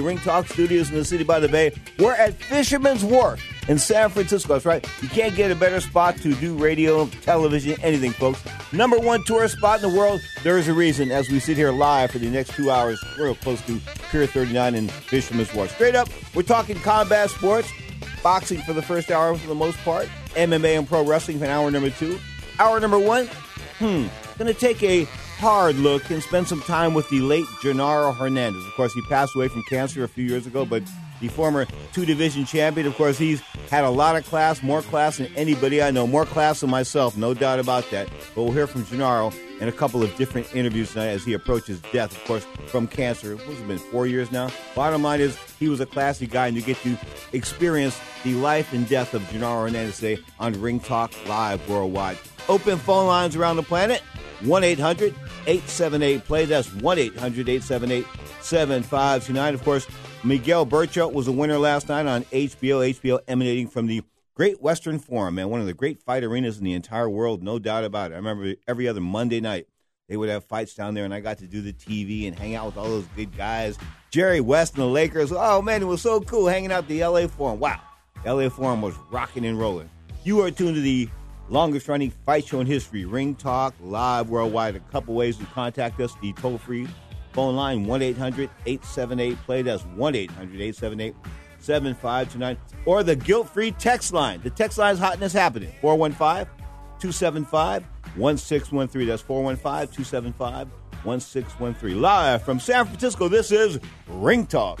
Ring Talk studios in the city by the bay. We're at Fisherman's Wharf in San Francisco. That's right. You can't get a better spot to do radio, television, anything, folks. Number one tourist spot in the world. There is a reason as we sit here live for the next two hours, real close to Pier 39 in Fisherman's Wharf. Straight up, we're talking combat sports, boxing for the first hour for the most part, MMA and pro wrestling for an hour number two. Hour number one, hmm, gonna take a hard look and spend some time with the late Genaro Hernandez. Of course, he passed away from cancer a few years ago, but the former two division champion, of course, he's had a lot of class, more class than anybody I know, more class than myself, no doubt about that. But we'll hear from Genaro in a couple of different interviews tonight as he approaches death, of course, from cancer. What's it been, four years now? Bottom line is, he was a classy guy, and you get to experience the life and death of Genaro Hernandez today on Ring Talk Live worldwide. Open phone lines around the planet 1 800 878 play. That's 1 800 878 7529. Of course, Miguel Berchelt was a winner last night on HBO. HBO emanating from the Great Western Forum, man, one of the great fight arenas in the entire world, no doubt about it. I remember every other Monday night they would have fights down there, and I got to do the TV and hang out with all those good guys. Jerry West and the Lakers. Oh man, it was so cool hanging out the LA Forum. Wow, LA Forum was rocking and rolling. You are tuned to the longest running fight show in history, Ring Talk Live worldwide. A couple ways to contact us: the toll free phone line one 878 play. That's one 878 7529 or the guilt free text line. The text line is hot and it's happening 415 275 1613. That's 415 275 1613. Live from San Francisco, this is Ring Talk.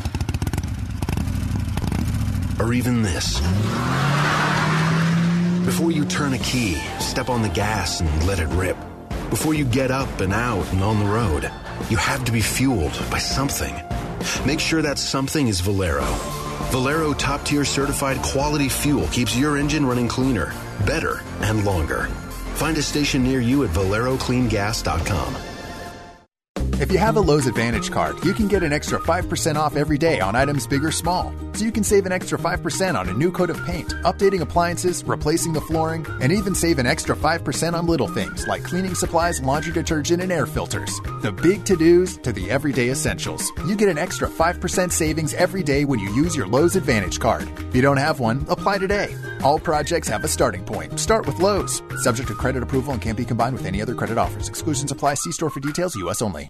or even this, before you turn a key, step on the gas and let it rip, before you get up and out and on the road, you have to be fueled by something. Make sure that something is Valero. Valero top tier certified quality fuel keeps your engine running cleaner, better, and longer. Find a station near you at valerocleangas.com. If you have a Lowe's Advantage card, you can get an extra 5% off every day on items big or small. So you can save an extra 5% on a new coat of paint, updating appliances, replacing the flooring, and even save an extra 5% on little things like cleaning supplies, laundry detergent, and air filters. The big to dos to the everyday essentials. You get an extra 5% savings every day when you use your Lowe's Advantage card. If you don't have one, apply today. All projects have a starting point. Start with Lowe's. Subject to credit approval and can't be combined with any other credit offers. Exclusions apply. See store for details, U.S. only.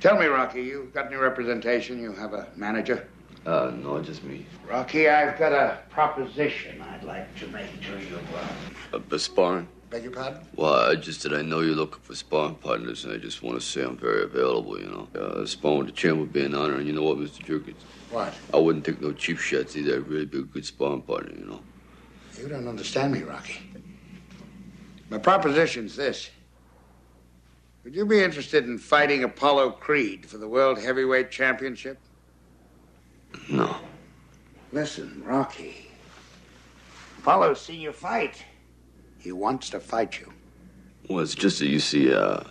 Tell me, Rocky, you got any representation? You have a manager? Uh, no, just me. Rocky, I've got a proposition I'd like to make to you. Uh, a sparring? Beg your pardon? Well, I just said I know you're looking for sparring partners, and I just want to say I'm very available, you know. Uh, sparring with the champ would be an honor, and you know what, Mr. Jergens? What? I wouldn't take no cheap shots either. I'd really be a good sparring partner, you know. You don't understand me, Rocky. My proposition's this. Would you be interested in fighting Apollo Creed for the World Heavyweight Championship? No. Listen, Rocky. Apollo's seen you fight. He wants to fight you. Well, it's just that you see, uh,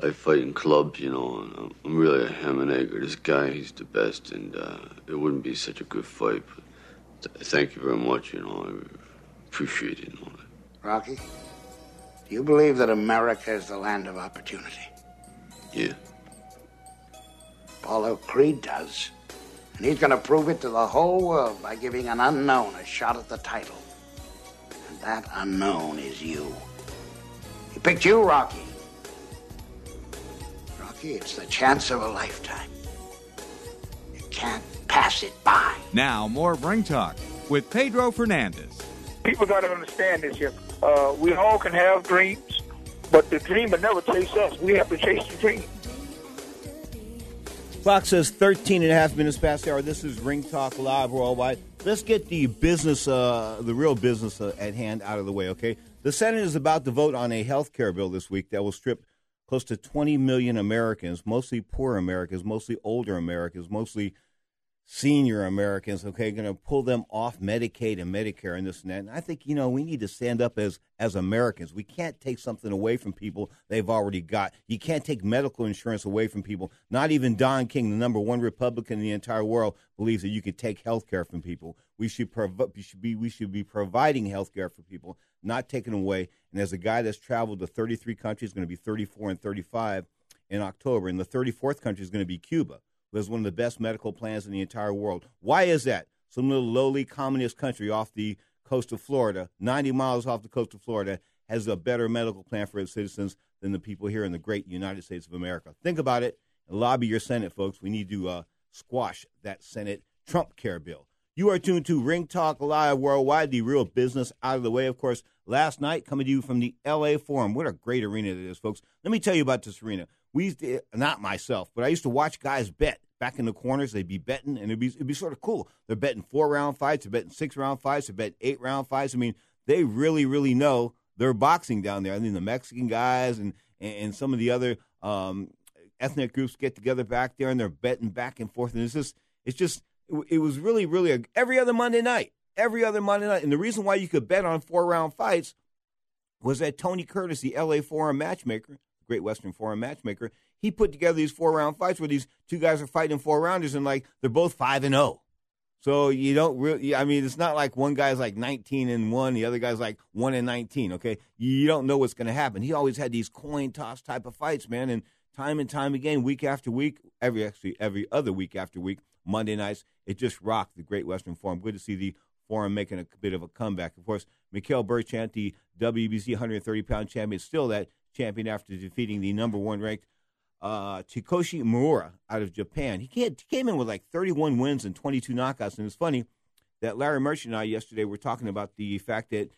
I fight in clubs, you know, and I'm really a ham and egg. This guy, he's the best, and uh, it wouldn't be such a good fight. But th- thank you very much, you know. I appreciate it. You know. Rocky, do you believe that America is the land of opportunity? Yeah. Apollo Creed does. And he's going to prove it to the whole world by giving an unknown a shot at the title. And that unknown is you. He picked you, Rocky. Rocky, it's the chance of a lifetime. You can't pass it by. Now, more Ring Talk with Pedro Fernandez. People got to understand this here. Uh, we all can have dreams, but the dream will never chase us. We have to chase the dream. Clock says 13 and a half minutes past the hour. This is Ring Talk Live Worldwide. Let's get the business, uh, the real business uh, at hand out of the way, okay? The Senate is about to vote on a health care bill this week that will strip close to 20 million Americans, mostly poor Americans, mostly older Americans, mostly senior Americans, okay, going to pull them off Medicaid and Medicare and this and that. And I think, you know, we need to stand up as as Americans. We can't take something away from people they've already got. You can't take medical insurance away from people. Not even Don King, the number one Republican in the entire world, believes that you can take health care from people. We should, prov- we should be we should be providing health care for people, not taking away. And as a guy that's traveled to 33 countries, going to be 34 and 35 in October, and the 34th country is going to be Cuba who has one of the best medical plans in the entire world. Why is that? Some little lowly communist country off the coast of Florida, 90 miles off the coast of Florida, has a better medical plan for its citizens than the people here in the great United States of America. Think about it and lobby your Senate, folks. We need to uh, squash that Senate Trump care bill. You are tuned to Ring Talk Live Worldwide, the real business out of the way. Of course, last night coming to you from the LA Forum. What a great arena it is, folks. Let me tell you about this arena we used to, not myself, but I used to watch guys bet back in the corners. They'd be betting, and it'd be it'd be sort of cool. They're betting four round fights, they're betting six round fights, they're betting eight round fights. I mean, they really, really know their boxing down there. I mean, the Mexican guys and and some of the other um, ethnic groups get together back there, and they're betting back and forth. And it's just, it's just, it was really, really a, every other Monday night, every other Monday night. And the reason why you could bet on four round fights was that Tony Curtis, the LA Forum matchmaker, Great Western Forum matchmaker, he put together these four round fights where these two guys are fighting four rounders and like they're both five and zero. Oh. So you don't really. I mean, it's not like one guy's like nineteen and one, the other guy's like one and nineteen. Okay, you don't know what's going to happen. He always had these coin toss type of fights, man, and time and time again, week after week, every actually every other week after week, Monday nights, it just rocked the Great Western Forum. Good to see the Forum making a bit of a comeback. Of course, Mikhail Berchelt, the WBC 130 pound champion, still that champion after defeating the number one ranked uh, Takashi Miura out of Japan. He came in with like 31 wins and 22 knockouts. And it's funny that Larry Merchant and I yesterday were talking about the fact that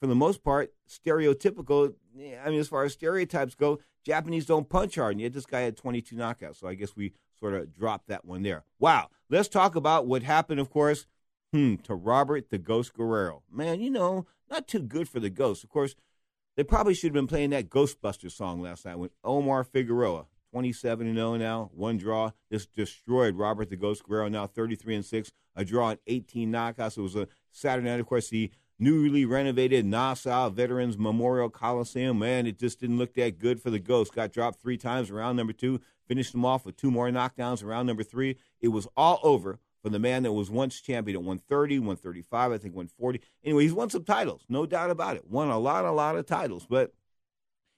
for the most part, stereotypical. I mean, as far as stereotypes go, Japanese don't punch hard, and yet this guy had 22 knockouts. So I guess we sort of dropped that one there. Wow. Let's talk about what happened, of course, hmm, to Robert the Ghost Guerrero. Man, you know, not too good for the Ghost. Of course, they probably should have been playing that Ghostbusters song last night when Omar Figueroa, 27 and 0 now, one draw, just destroyed Robert the Ghost Guerrero, now 33 and 6, a draw and 18 knockouts. It was a Saturday night, of course, the newly renovated Nassau Veterans Memorial Coliseum. Man, it just didn't look that good for the Ghost. Got dropped three times around number two, finished them off with two more knockdowns around number three. It was all over for the man that was once champion at 130, 135, I think 140. Anyway, he's won some titles, no doubt about it. Won a lot, a lot of titles, but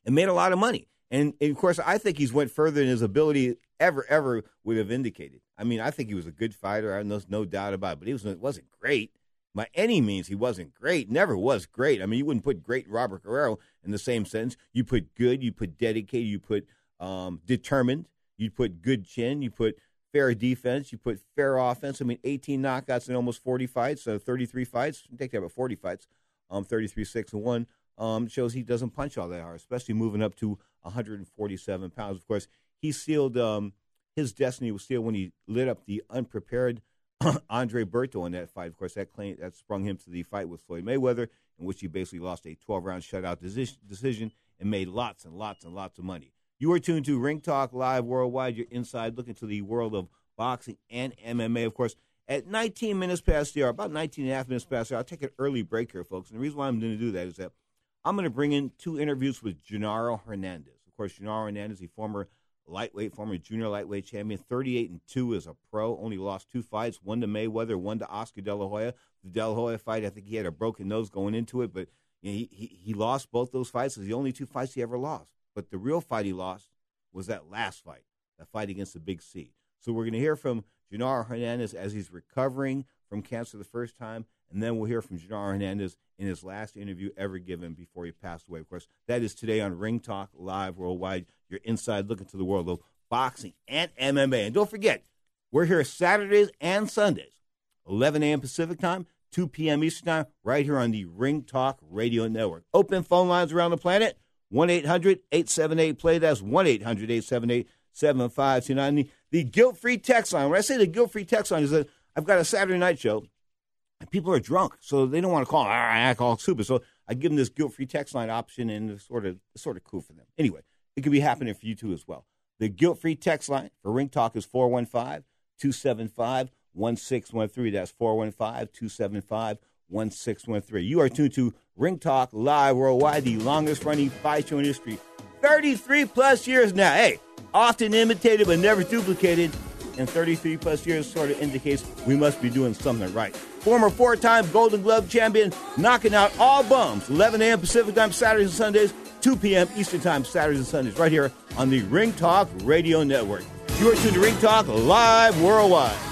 and made a lot of money. And, and of course, I think he's went further than his ability ever, ever would have indicated. I mean, I think he was a good fighter. I know no doubt about it, but he was, wasn't great by any means he wasn't great never was great i mean you wouldn't put great robert guerrero in the same sentence you put good you put dedicated you put um, determined you put good chin you put fair defense. You put fair offense. I mean 18 knockouts in almost 40 fights so 33 fights. Take that about 40 fights. Um, 33 6 and 1 um, shows he doesn't punch all that hard especially moving up to 147 pounds. Of course he sealed um, his destiny was sealed when he lit up the unprepared Andre Berto in that fight. Of course, that claim that sprung him to the fight with Floyd Mayweather, in which he basically lost a 12 round shutout decision and made lots and lots and lots of money. You are tuned to Ring Talk Live Worldwide. You're inside looking to the world of boxing and MMA. Of course, at 19 minutes past the hour, about 19 and a half minutes past the hour, I'll take an early break here, folks. And the reason why I'm going to do that is that I'm going to bring in two interviews with Genaro Hernandez. Of course, Genaro Hernandez, the former lightweight, former junior lightweight champion, 38 and 2 as a pro. Only lost two fights, one to Mayweather, one to Oscar De La Hoya. The De La Hoya fight, I think he had a broken nose going into it, but you know, he, he, he lost both those fights. Was the only two fights he ever lost. But the real fight he lost was that last fight, that fight against the Big C. So we're going to hear from Genaro Hernandez as he's recovering from cancer the first time, and then we'll hear from Genaro Hernandez in his last interview ever given before he passed away. Of course, that is today on Ring Talk Live Worldwide. Your inside look into the world of boxing and MMA. And don't forget, we're here Saturdays and Sundays, 11 a.m. Pacific time, 2 p.m. Eastern time, right here on the Ring Talk Radio Network. Open phone lines around the planet 1 800 878 play. That's 1 800 878 7529. The guilt free text line. When I say the guilt free text line, is that I've got a Saturday night show and people are drunk, so they don't want to call ah, alcohol stupid. So I give them this guilt-free text line option, and it's sort of it's sort of cool for them. Anyway, it could be happening for you too as well. The guilt-free text line for Ring Talk is 415-275-1613. That's 415-275-1613. You are tuned to Ring Talk Live Worldwide, the longest-running fight show in history. 33 plus years now. Hey, often imitated but never duplicated in 33 plus years sort of indicates we must be doing something right. Former four time Golden Glove champion, knocking out all bums. 11 a.m. Pacific time, Saturdays and Sundays, 2 p.m. Eastern time, Saturdays and Sundays, right here on the Ring Talk Radio Network. You are tuned to Ring Talk live worldwide.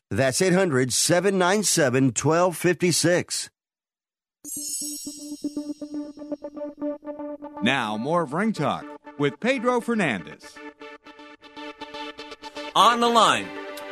That's 800 797 1256. Now, more of Ring Talk with Pedro Fernandez. On the line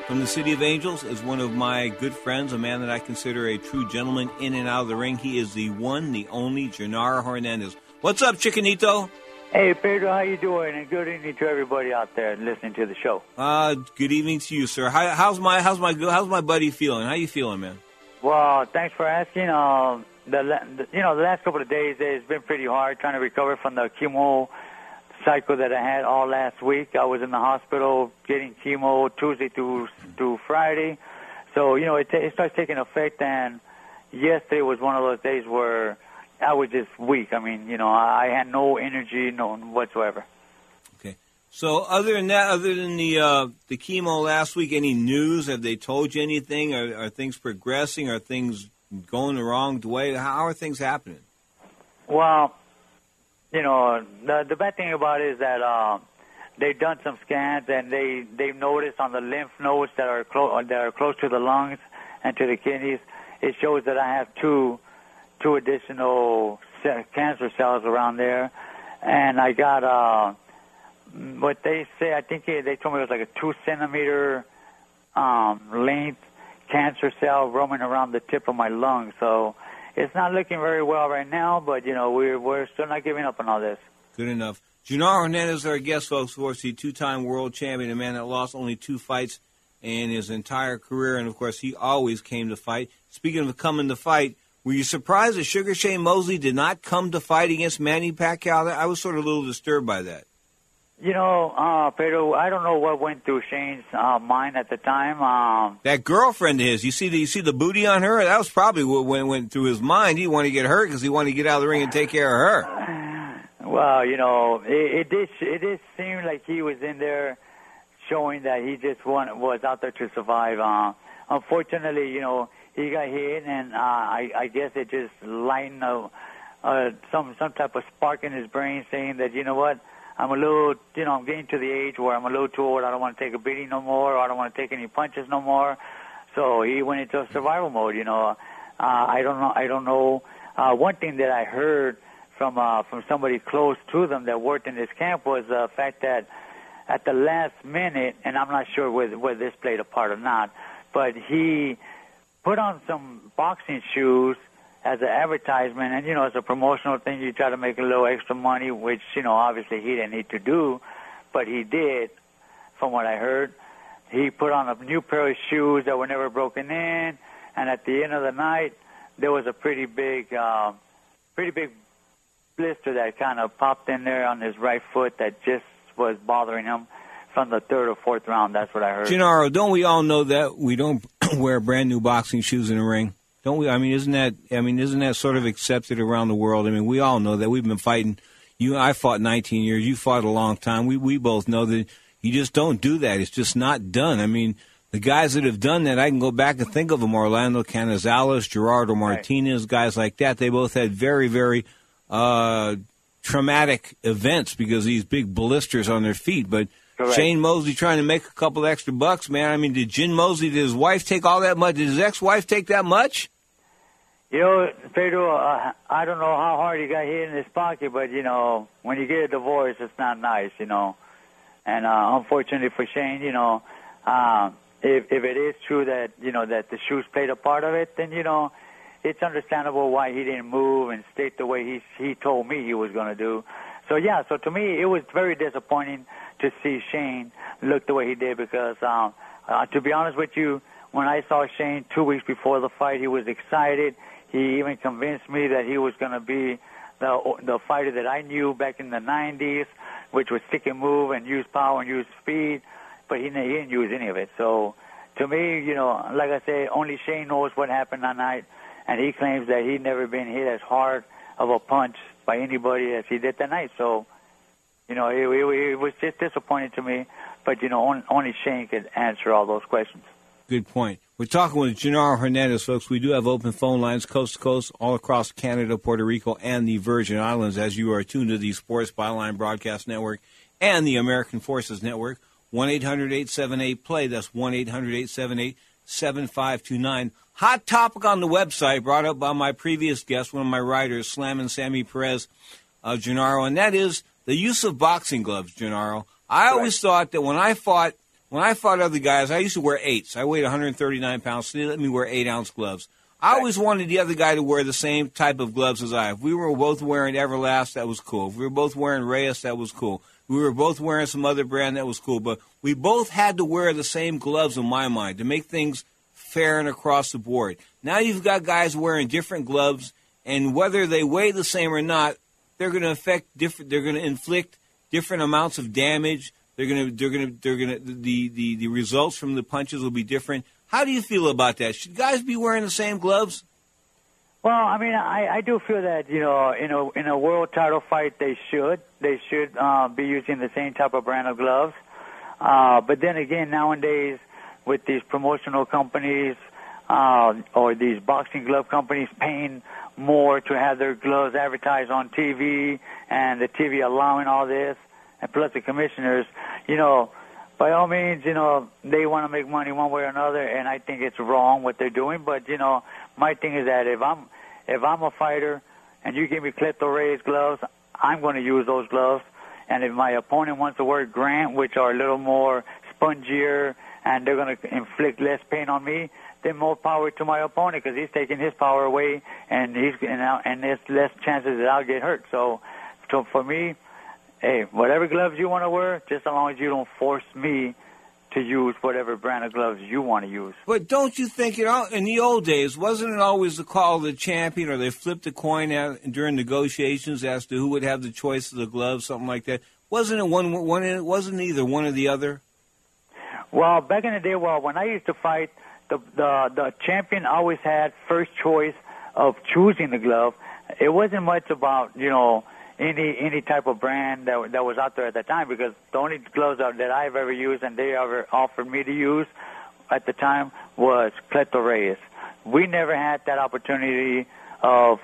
from the City of Angels is one of my good friends, a man that I consider a true gentleman in and out of the ring. He is the one, the only Genaro Hernandez. What's up, Chicanito? Hey, Pedro, how you doing? And good evening to everybody out there listening to the show. Uh, good evening to you, sir. How, how's my how's my how's my buddy feeling? How you feeling, man? Well, thanks for asking. Um, the, you know the last couple of days it's been pretty hard trying to recover from the chemo cycle that I had all last week. I was in the hospital getting chemo Tuesday through through Friday, so you know it, t- it starts taking effect. And yesterday was one of those days where I was just weak. I mean, you know, I had no energy, no whatsoever. Okay. So, other than that, other than the uh, the chemo last week, any news? Have they told you anything? Are, are things progressing? Are things going the wrong way? How are things happening? Well, you know, the the bad thing about it is that uh, they've done some scans and they they've noticed on the lymph nodes that are close that are close to the lungs and to the kidneys, it shows that I have two two additional cancer cells around there, and I got uh, what they say. I think they told me it was like a two centimeter um, length cancer cell roaming around the tip of my lung. So it's not looking very well right now, but you know we're we're still not giving up on all this. Good enough. Genaro Hernandez, our guest, folks, of course, the two-time world champion, a man that lost only two fights in his entire career, and of course, he always came to fight. Speaking of coming to fight, were you surprised that Sugar Shane Mosley did not come to fight against Manny Pacquiao? I was sort of a little disturbed by that. You know, uh, Pedro, I don't know what went through Shane's uh, mind at the time. Um, that girlfriend of his, you see the you see the booty on her. That was probably what went, went through his mind. He wanted to get hurt because he wanted to get out of the ring and take care of her. Well, you know, it, it did it did seem like he was in there, showing that he just want, was out there to survive. Uh, unfortunately, you know, he got hit, and uh, I, I guess it just lightened a, uh, some some type of spark in his brain, saying that you know what, I'm a little, you know, I'm getting to the age where I'm a little too old. I don't want to take a beating no more, or I don't want to take any punches no more. So he went into survival mode. You know, uh, I don't know. I don't know. Uh, one thing that I heard from uh, from somebody close to them that worked in this camp was the fact that at the last minute, and I'm not sure whether, whether this played a part or not, but he put on some boxing shoes as an advertisement and you know as a promotional thing you try to make a little extra money which you know obviously he didn't need to do but he did from what i heard he put on a new pair of shoes that were never broken in and at the end of the night there was a pretty big uh pretty big blister that kind of popped in there on his right foot that just was bothering him from the third or fourth round. That's what I heard. Genaro, don't we all know that we don't wear brand new boxing shoes in the ring? Don't we? I mean, isn't that? I mean, isn't that sort of accepted around the world? I mean, we all know that we've been fighting. You, I fought 19 years. You fought a long time. We we both know that you just don't do that. It's just not done. I mean, the guys that have done that, I can go back and think of them: Orlando Canizales, Gerardo Martinez, guys like that. They both had very, very uh, traumatic events because of these big blisters on their feet. But Correct. Shane Mosley trying to make a couple extra bucks, man. I mean, did Jin Mosley, did his wife take all that much? Did his ex-wife take that much? You know, Pedro, uh, I don't know how hard he got hit in his pocket, but you know, when you get a divorce, it's not nice, you know. And uh, unfortunately for Shane, you know, uh, if if it is true that you know that the shoes played a part of it, then you know, it's understandable why he didn't move and state the way he he told me he was going to do. So yeah, so to me, it was very disappointing to see Shane look the way he did because, um, uh, to be honest with you, when I saw Shane two weeks before the fight, he was excited. He even convinced me that he was going to be the the fighter that I knew back in the '90s, which was stick and move and use power and use speed. But he, he didn't use any of it. So, to me, you know, like I say, only Shane knows what happened that night, and he claims that he'd never been hit as hard of a punch by anybody as he did that night. So, you know, it, it, it was just disappointing to me. But you know, only, only Shane could answer all those questions. Good point. We're talking with Genaro Hernandez, folks. We do have open phone lines coast to coast all across Canada, Puerto Rico, and the Virgin Islands as you are tuned to the Sports Byline Broadcast Network and the American Forces Network. 1 800 878 play. That's 1 800 878 7529. Hot topic on the website brought up by my previous guest, one of my writers, Slam and Sammy Perez uh, Genaro, and that is the use of boxing gloves, Genaro. I always thought that when I fought when I fought other guys, I used to wear eights. I weighed 139 pounds, so they let me wear eight ounce gloves. I always wanted the other guy to wear the same type of gloves as I. If we were both wearing Everlast, that was cool. If we were both wearing Reyes, that was cool. If We were both wearing some other brand, that was cool. But we both had to wear the same gloves, in my mind, to make things fair and across the board. Now you've got guys wearing different gloves, and whether they weigh the same or not, they're going to affect different. They're going to inflict different amounts of damage. They're going to. They're going to. They're going to. The, the the results from the punches will be different. How do you feel about that? Should guys be wearing the same gloves? Well, I mean, I, I do feel that you know, in a in a world title fight, they should they should uh, be using the same type of brand of gloves. Uh, but then again, nowadays with these promotional companies uh, or these boxing glove companies paying more to have their gloves advertised on TV, and the TV allowing all this, and plus the commissioners, you know, by all means, you know, they want to make money one way or another, and I think it's wrong what they're doing. But you know, my thing is that if I'm if I'm a fighter and you give me Cleto Reyes gloves, I'm going to use those gloves. And if my opponent wants to wear Grant, which are a little more spongier and they're going to inflict less pain on me, then more power to my opponent because he's taking his power away and he's and, now, and there's less chances that I'll get hurt. So, so for me, hey, whatever gloves you want to wear, just as long as you don't force me to use whatever brand of gloves you want to use. But don't you think you know in the old days wasn't it always the call of the champion, or they flipped a coin out during negotiations as to who would have the choice of the gloves, something like that? Wasn't it one? One? It wasn't either one or the other. Well, back in the day, well, when I used to fight, the the the champion always had first choice of choosing the glove. It wasn't much about you know any any type of brand that that was out there at the time because the only gloves that that I've ever used and they ever offered me to use at the time was Cleto Reyes. We never had that opportunity of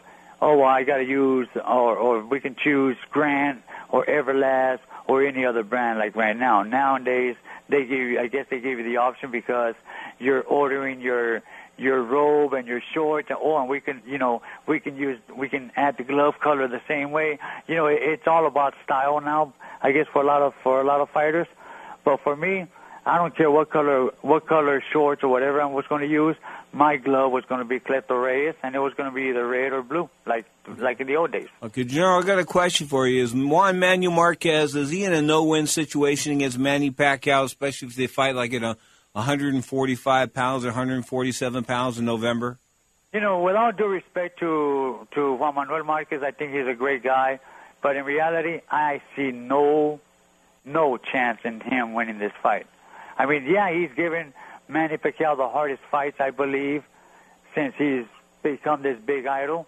oh well I got to use or or we can choose Grant or Everlast or any other brand like right now. Nowadays they give you I guess they give you the option because you're ordering your your robe and your shorts and oh and we can you know we can use we can add the glove color the same way you know it, it's all about style now i guess for a lot of for a lot of fighters but for me i don't care what color what color shorts or whatever i was going to use my glove was going to be Cleto Reyes and it was going to be either red or blue like like in the old days Okay, General, I got a question for you. Is Juan Manuel Marquez is he in a no-win situation against Manny Pacquiao, especially if they fight like at a 145 pounds or 147 pounds in November? You know, with all due respect to to Juan Manuel Marquez, I think he's a great guy, but in reality, I see no no chance in him winning this fight. I mean, yeah, he's given Manny Pacquiao the hardest fights, I believe, since he's become this big idol.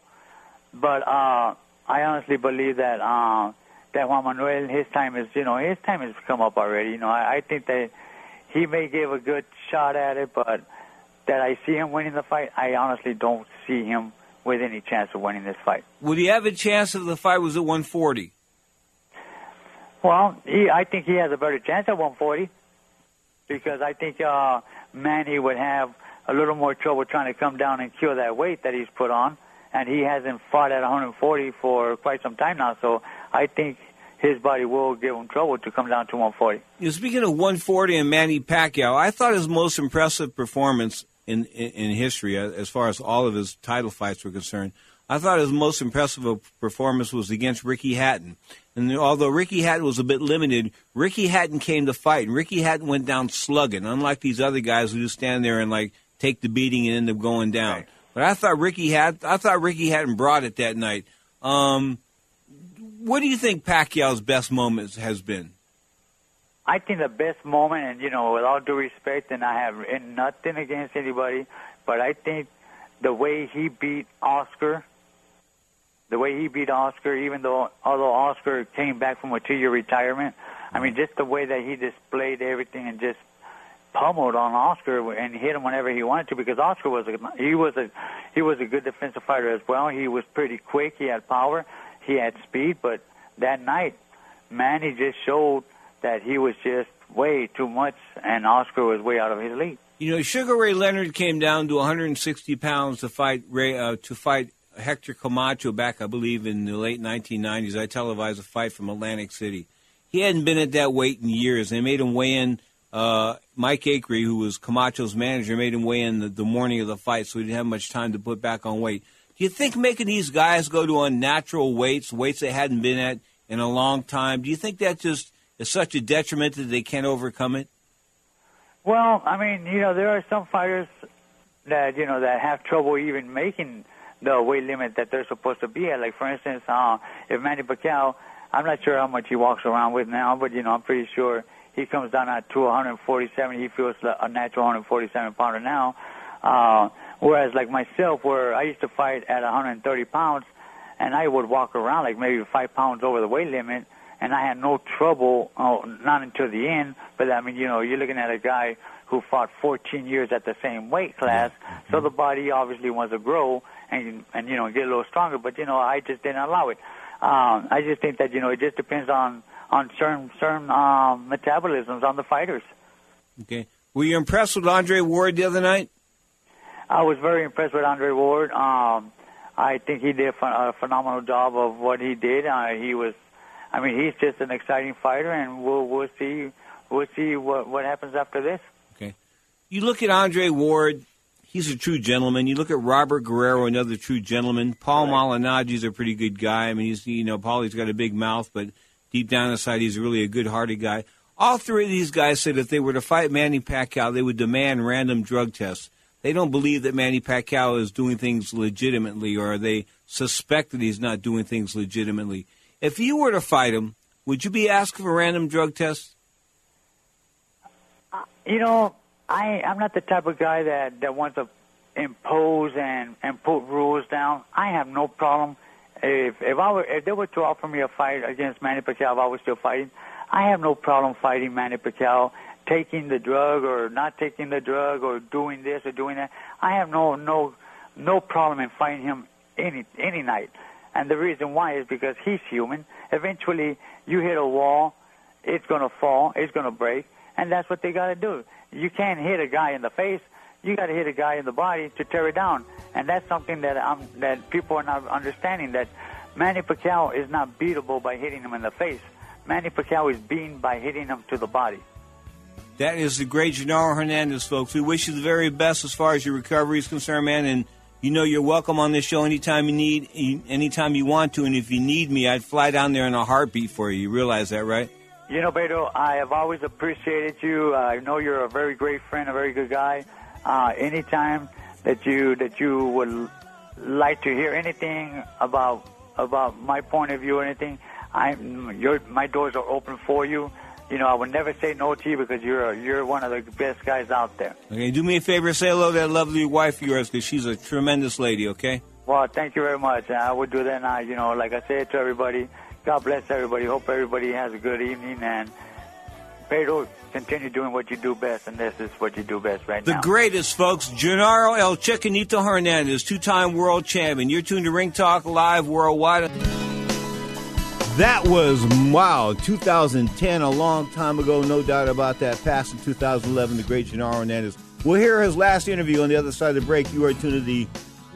But uh, I honestly believe that uh, that Juan Manuel, his time is, you know, his time has come up already. You know, I, I think that he may give a good shot at it, but that I see him winning the fight, I honestly don't see him with any chance of winning this fight. Would he have a chance if the fight was at 140? Well, he, I think he has a better chance at 140 because I think uh, Manny would have a little more trouble trying to come down and kill that weight that he's put on, and he hasn't fought at 140 for quite some time now. So I think his body will give him trouble to come down to 140. You know, speaking of 140 and Manny Pacquiao, I thought his most impressive performance in, in, in history, uh, as far as all of his title fights were concerned, I thought his most impressive performance was against Ricky Hatton. And although Ricky Hatton was a bit limited, Ricky Hatton came to fight, and Ricky Hatton went down slugging, unlike these other guys who just stand there and like take the beating and end up going down. Right. But I thought Ricky had I thought Ricky Hatton brought it that night. Um, what do you think Pacquiao's best moment has been? I think the best moment, and you know, with all due respect, and I have nothing against anybody, but I think the way he beat Oscar, the way he beat Oscar, even though although Oscar came back from a two-year retirement, I mean, just the way that he displayed everything and just pummeled on Oscar and hit him whenever he wanted to because Oscar was a he was a he was a good defensive fighter as well. He was pretty quick. He had power. He had speed. But that night, Manny just showed that he was just way too much, and Oscar was way out of his league. You know, Sugar Ray Leonard came down to 160 pounds to fight Ray uh, to fight Hector Camacho back, I believe, in the late 1990s. I televised a fight from Atlantic City. He hadn't been at that weight in years. They made him weigh in uh, Mike Acree, who was Camacho's manager, made him weigh in the, the morning of the fight, so he didn't have much time to put back on weight. Do you think making these guys go to unnatural weights, weights they hadn't been at in a long time, do you think that just is such a detriment that they can't overcome it? Well, I mean, you know, there are some fighters that you know that have trouble even making the weight limit that they're supposed to be at. Like for instance, uh, if Manny Pacquiao, I'm not sure how much he walks around with now, but you know, I'm pretty sure he comes down at to 147. He feels a natural 147 pounder now. Uh, whereas like myself, where I used to fight at 130 pounds, and I would walk around like maybe five pounds over the weight limit, and I had no trouble, oh, not until the end. But I mean, you know, you're looking at a guy who fought 14 years at the same weight class, mm-hmm. so the body obviously wants to grow and and you know get a little stronger. But you know, I just didn't allow it. Um, I just think that you know it just depends on on certain certain um, metabolisms on the fighters. Okay. Were you impressed with Andre Ward the other night? I was very impressed with Andre Ward. Um, I think he did a phenomenal job of what he did. Uh, he was, I mean, he's just an exciting fighter, and we'll we'll see we'll see what what happens after this. Okay. You look at Andre Ward. He's a true gentleman. You look at Robert Guerrero, another true gentleman. Paul right. Malignaggi's a pretty good guy. I mean, he's you know, Paulie's got a big mouth, but deep down inside, he's really a good-hearted guy. All three of these guys said if they were to fight Manny Pacquiao, they would demand random drug tests. They don't believe that Manny Pacquiao is doing things legitimately, or they suspect that he's not doing things legitimately. If you were to fight him, would you be asking for a random drug tests? Uh, you know, I I'm not the type of guy that that wants to impose and and put rules down. I have no problem if if I were if they were to offer me a fight against Manny Pacquiao, if I was still fighting, I have no problem fighting Manny Pacquiao, taking the drug or not taking the drug or doing this or doing that. I have no no no problem in fighting him any any night. And the reason why is because he's human. Eventually, you hit a wall, it's gonna fall, it's gonna break, and that's what they gotta do. You can't hit a guy in the face you got to hit a guy in the body to tear it down, and that's something that um, that people are not understanding. That Manny Pacquiao is not beatable by hitting him in the face. Manny Pacquiao is beaten by hitting him to the body. That is the great Genaro Hernandez, folks. We wish you the very best as far as your recovery is concerned, man. And you know you're welcome on this show anytime you need, anytime you want to. And if you need me, I'd fly down there in a heartbeat for you. You realize that, right? You know, Beto, I have always appreciated you. I know you're a very great friend, a very good guy uh, anytime that you that you would like to hear anything about about my point of view or anything, I'm your my doors are open for you. you know, I would never say no to you because you're you're one of the best guys out there. Okay, do me a favor, say hello to that lovely wife of yours because she's a tremendous lady. Okay. Well, thank you very much. I would do that now. You know, like I said to everybody, God bless everybody. Hope everybody has a good evening and Pedro, continue doing what you do best, and this is what you do best right The now. greatest, folks. Genaro El Chicanito Hernandez, two-time world champion. You're tuned to Ring Talk Live Worldwide. That was, wow, 2010, a long time ago, no doubt about that. Past in 2011, the great Genaro Hernandez. We'll hear his last interview on the other side of the break. You are tuned to the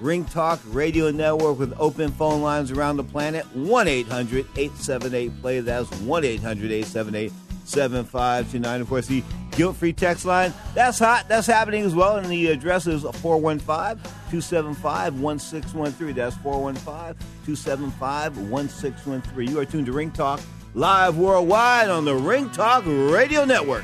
Ring Talk Radio Network with open phone lines around the planet. 1 800 878 play. That's 1 800 878 7529. Of course, the guilt free text line. That's hot. That's happening as well. And the address is 415 275 1613. That's 415 275 1613. You are tuned to Ring Talk live worldwide on the Ring Talk Radio Network.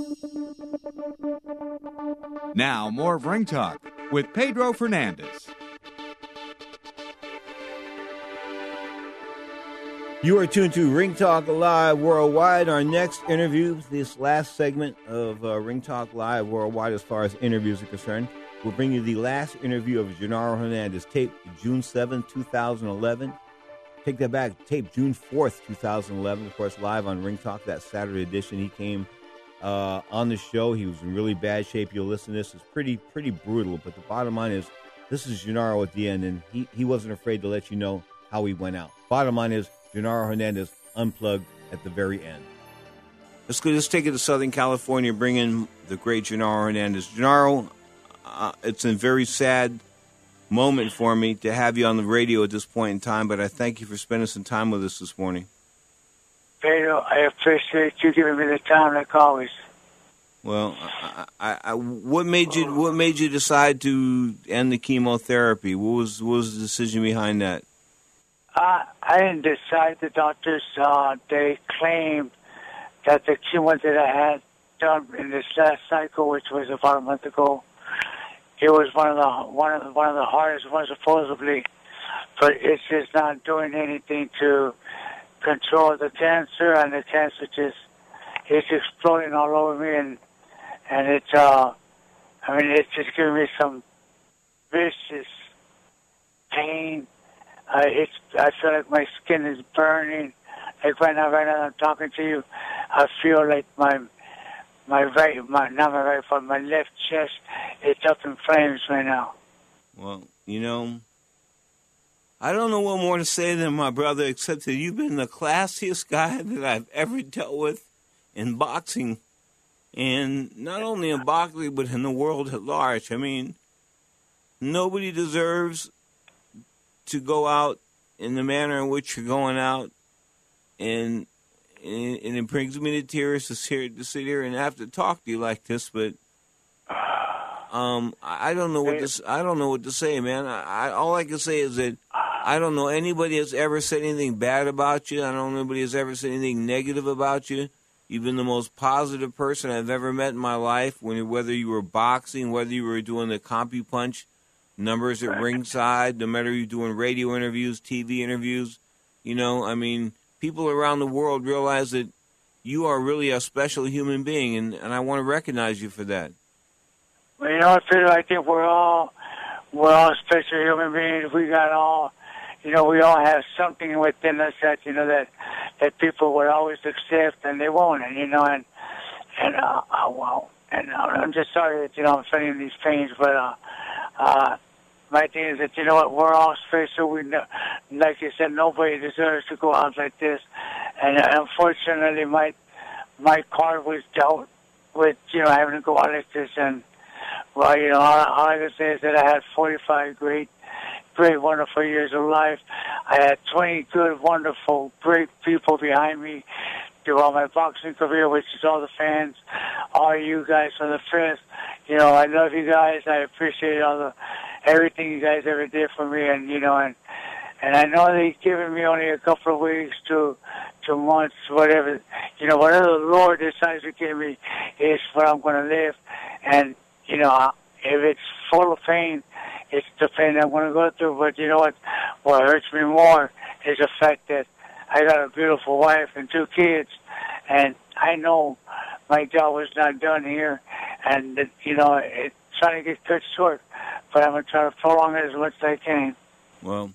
Now, more of Ring Talk with Pedro Fernandez. You are tuned to Ring Talk Live Worldwide. Our next interview, this last segment of uh, Ring Talk Live Worldwide, as far as interviews are concerned, we'll bring you the last interview of Genaro Hernandez, taped June 7, 2011. Take that back, taped June 4th, 2011, of course, live on Ring Talk, that Saturday edition. He came uh, on the show. He was in really bad shape. You'll listen to this. It's pretty, pretty brutal, but the bottom line is this is Genaro at the end, and he, he wasn't afraid to let you know how he went out. Bottom line is Genaro Hernandez unplugged at the very end. Let's. Let's take it to Southern California. Bring in the great Genaro Hernandez. Genaro, uh, it's a very sad moment for me to have you on the radio at this point in time, but I thank you for spending some time with us this morning. Pedro, I appreciate you giving me the time like always. Well, I, I, I, what made you what made you decide to end the chemotherapy? What was what was the decision behind that? Uh, I didn't decide. The doctors uh, they claimed that the chemo that I had done in this last cycle, which was about a month ago, it was one of the one of the, one of the hardest ones supposedly, but it's just not doing anything to control the cancer, and the cancer just it's exploding all over me, and and it's uh, I mean it's just giving me some vicious pain. Uh, it's I feel like my skin is burning. Like right now, right now I'm talking to you, I feel like my my right, my not my right foot, my left chest, it's up in flames right now. Well, you know, I don't know what more to say than my brother, except that you've been the classiest guy that I've ever dealt with in boxing and not only in boxing but in the world at large. I mean, nobody deserves to go out in the manner in which you're going out, and and, and it brings me to tears to sit, to sit here and have to talk to you like this. But um, I don't know what this. I don't know what to say, man. I, I all I can say is that I don't know anybody that's ever said anything bad about you. I don't know anybody that's ever said anything negative about you. You've been the most positive person I've ever met in my life. When whether you were boxing, whether you were doing the CompuPunch numbers at ringside, no matter you doing radio interviews, TV interviews, you know, I mean, people around the world realize that you are really a special human being, and, and I want to recognize you for that. Well, you know what, Peter? I think we're all we're all special human beings. We got all, you know, we all have something within us that you know that that people would always accept, and they won't. And you know, and and uh, uh well, and uh, I'm just sorry that you know I'm feeling these pains, but uh, uh, my thing is that you know what, we're all special. We know, like you said, nobody deserves to go out like this, and uh, unfortunately, my my card was dealt with you know having to go out like this, and well, you know, all, all I can say is that I had 45 great, great, wonderful years of life. I had 20 good, wonderful, great people behind me throughout my boxing career, which is all the fans, all you guys from the first. You know, I love you guys. I appreciate all the everything you guys ever did for me, and you know, and and I know they've given me only a couple of weeks to to months, whatever. You know, whatever the Lord decides to give me is what I'm going to live, and you know, if it's full of pain, it's the pain I'm going to go through. But you know what? What hurts me more is the fact that I got a beautiful wife and two kids, and I know my job was not done here, and you know, it's trying to get cut short. But I'm going to try to prolong it as much as I can. Well,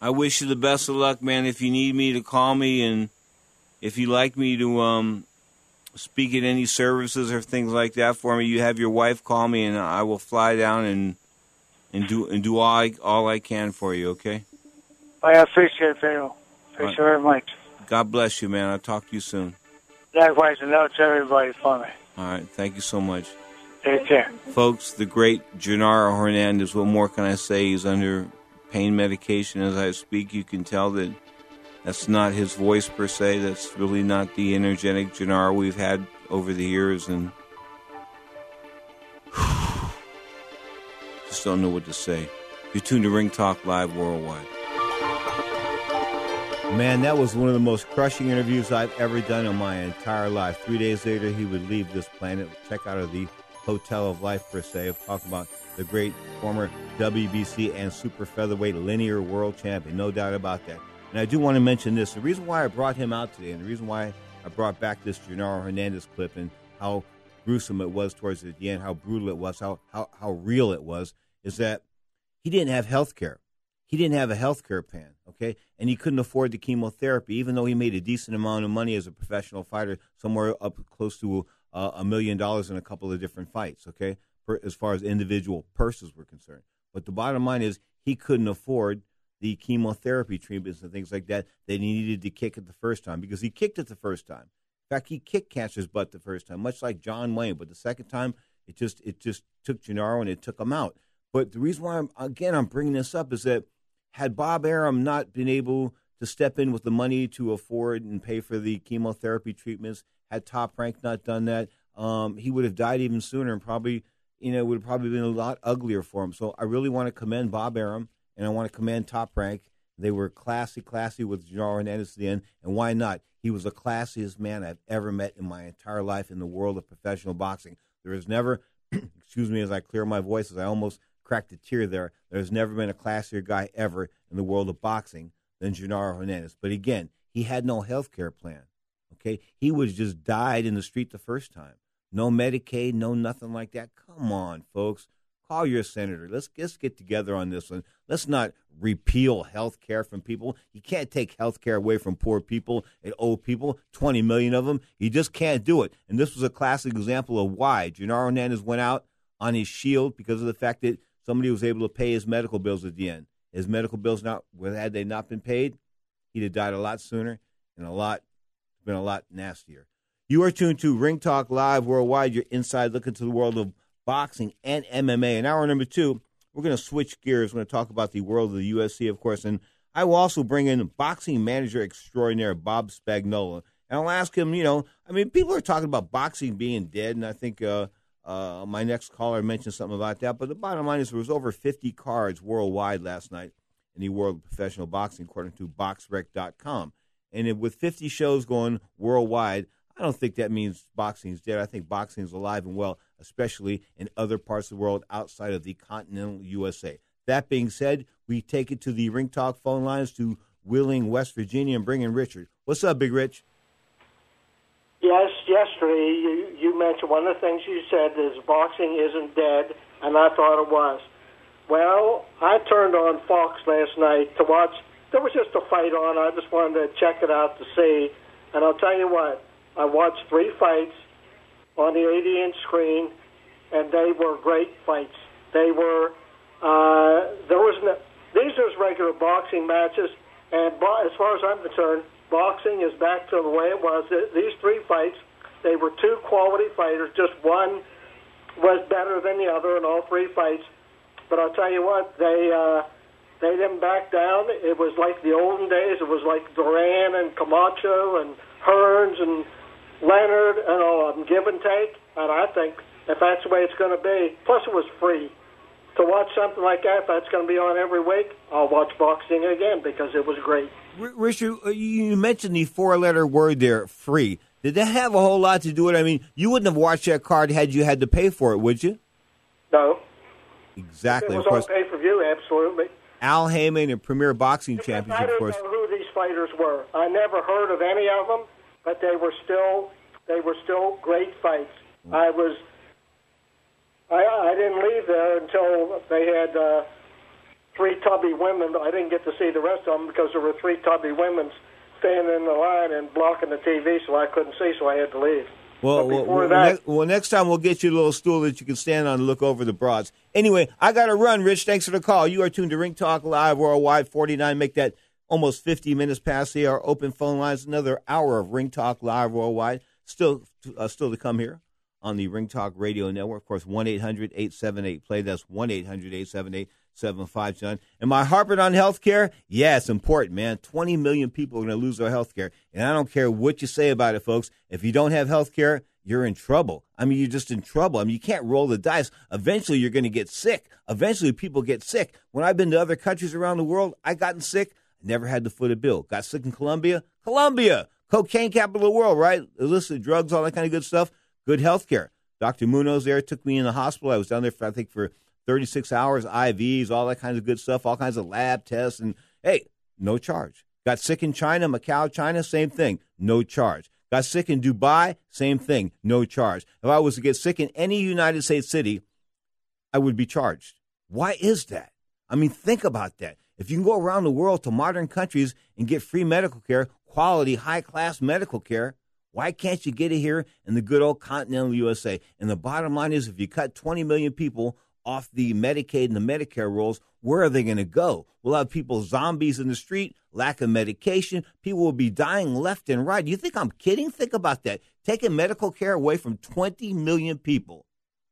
I wish you the best of luck, man. If you need me to call me, and if you like me to um, speak at any services or things like that for me, you have your wife call me, and I will fly down and and do and do all I, all I can for you. Okay. I appreciate it, Pedro. Appreciate right. very much. God bless you, man. I'll talk to you soon. Likewise, and to everybody for me. All right. Thank you so much. Take care. Folks, the great Genaro Hernandez, what more can I say? He's under pain medication as I speak. You can tell that that's not his voice per se. That's really not the energetic Genaro we've had over the years, and just don't know what to say. You're tuned to Ring Talk Live Worldwide. Man, that was one of the most crushing interviews I've ever done in my entire life. Three days later, he would leave this planet, check out of the Hotel of Life, per se, of talking about the great former WBC and super featherweight linear world champion. No doubt about that. And I do want to mention this. The reason why I brought him out today and the reason why I brought back this Genaro Hernandez clip and how gruesome it was towards the end, how brutal it was, how, how, how real it was, is that he didn't have health care. He didn't have a health care plan, okay? And he couldn't afford the chemotherapy, even though he made a decent amount of money as a professional fighter, somewhere up close to uh, a million dollars in a couple of different fights, okay? For, as far as individual purses were concerned. But the bottom line is he couldn't afford the chemotherapy treatments and things like that that he needed to kick it the first time because he kicked it the first time. In fact, he kicked cancer's butt the first time, much like John Wayne. But the second time, it just it just took Genaro and it took him out. But the reason why I'm again I'm bringing this up is that had Bob Arum not been able to step in with the money to afford and pay for the chemotherapy treatments, had Top Rank not done that, um, he would have died even sooner and probably you know would have probably been a lot uglier for him. So I really want to commend Bob Arum and I want to commend Top Rank. They were classy, classy with Genaro Hernandez at the end, and why not? He was the classiest man I've ever met in my entire life in the world of professional boxing. There has never, excuse me as I clear my voice, as I almost cracked a tear there, there's never been a classier guy ever in the world of boxing than Genaro Hernandez. But again, he had no health care plan. Okay? He was just died in the street the first time. No Medicaid, no nothing like that. Come on, folks. Call your senator. Let's, let's get together on this one. Let's not repeal health care from people. You can't take health care away from poor people and old people, 20 million of them. You just can't do it. And this was a classic example of why Genaro Hernandez went out on his shield because of the fact that somebody was able to pay his medical bills at the end. His medical bills not had they not been paid, he'd have died a lot sooner and a lot been a lot nastier. You are tuned to Ring Talk Live Worldwide, your inside look into the world of boxing and MMA. In hour number two, we're going to switch gears. We're going to talk about the world of the UFC, of course, and I will also bring in boxing manager extraordinaire Bob Spagnola, and I'll ask him. You know, I mean, people are talking about boxing being dead, and I think uh, uh, my next caller mentioned something about that. But the bottom line is, there was over 50 cards worldwide last night in the world of professional boxing, according to BoxRec.com. And with 50 shows going worldwide, I don't think that means boxing is dead. I think boxing is alive and well, especially in other parts of the world outside of the continental USA. That being said, we take it to the Ring Talk phone lines to Wheeling, West Virginia, and bring in Richard. What's up, Big Rich? Yes, yesterday you, you mentioned one of the things you said is boxing isn't dead, and I thought it was. Well, I turned on Fox last night to watch. There was just a fight on. I just wanted to check it out to see. And I'll tell you what, I watched three fights on the 80 inch screen, and they were great fights. They were, uh, there was no, these are regular boxing matches, and bo- as far as I'm concerned, boxing is back to the way it was. These three fights, they were two quality fighters. Just one was better than the other in all three fights. But I'll tell you what, they uh, they didn't back down. It was like the olden days. It was like Duran and Camacho and Hearns and Leonard and all of them, give and take. And I think if that's the way it's going to be, plus it was free. To watch something like that, that's going to be on every week. I'll watch boxing again because it was great. Richard, uh, you mentioned the four-letter word there, free. Did that have a whole lot to do with it? I mean, you wouldn't have watched that card had you had to pay for it, would you? No. Exactly. It was of course, on pay-per-view, absolutely. Al Haymon and Premier Boxing Championship, I of don't know who these fighters were. I never heard of any of them, but they were still they were still great fights. I was I I didn't leave there until they had uh, three tubby women. I didn't get to see the rest of them because there were three tubby women standing in the line and blocking the TV, so I couldn't see, so I had to leave. Well, well, well, that- next, well, next time we'll get you a little stool that you can stand on and look over the broads. Anyway, I got to run, Rich. Thanks for the call. You are tuned to Ring Talk Live Worldwide 49. Make that almost 50 minutes past the hour. Open phone lines. Another hour of Ring Talk Live Worldwide. Still, uh, still to come here on the Ring Talk Radio Network. Of course, 1 800 878 play. That's 1 800 878 75 Am I harping on health care? Yeah, it's important, man. 20 million people are going to lose their health care. And I don't care what you say about it, folks. If you don't have health care, you're in trouble. I mean, you're just in trouble. I mean, you can't roll the dice. Eventually, you're going to get sick. Eventually, people get sick. When I've been to other countries around the world, I've gotten sick. Never had to foot a bill. Got sick in Colombia? Colombia, cocaine capital of the world, right? Illicit drugs, all that kind of good stuff. Good health care. Dr. Munoz there took me in the hospital. I was down there for, I think, for 36 hours, IVs, all that kinds of good stuff, all kinds of lab tests. And hey, no charge. Got sick in China, Macau, China, same thing, no charge. Got sick in Dubai, same thing, no charge. If I was to get sick in any United States city, I would be charged. Why is that? I mean, think about that. If you can go around the world to modern countries and get free medical care, quality, high class medical care, why can't you get it here in the good old continental USA? And the bottom line is if you cut 20 million people off the Medicaid and the Medicare rolls, where are they going to go? We'll have people zombies in the street, lack of medication. People will be dying left and right. You think I'm kidding? Think about that. Taking medical care away from 20 million people.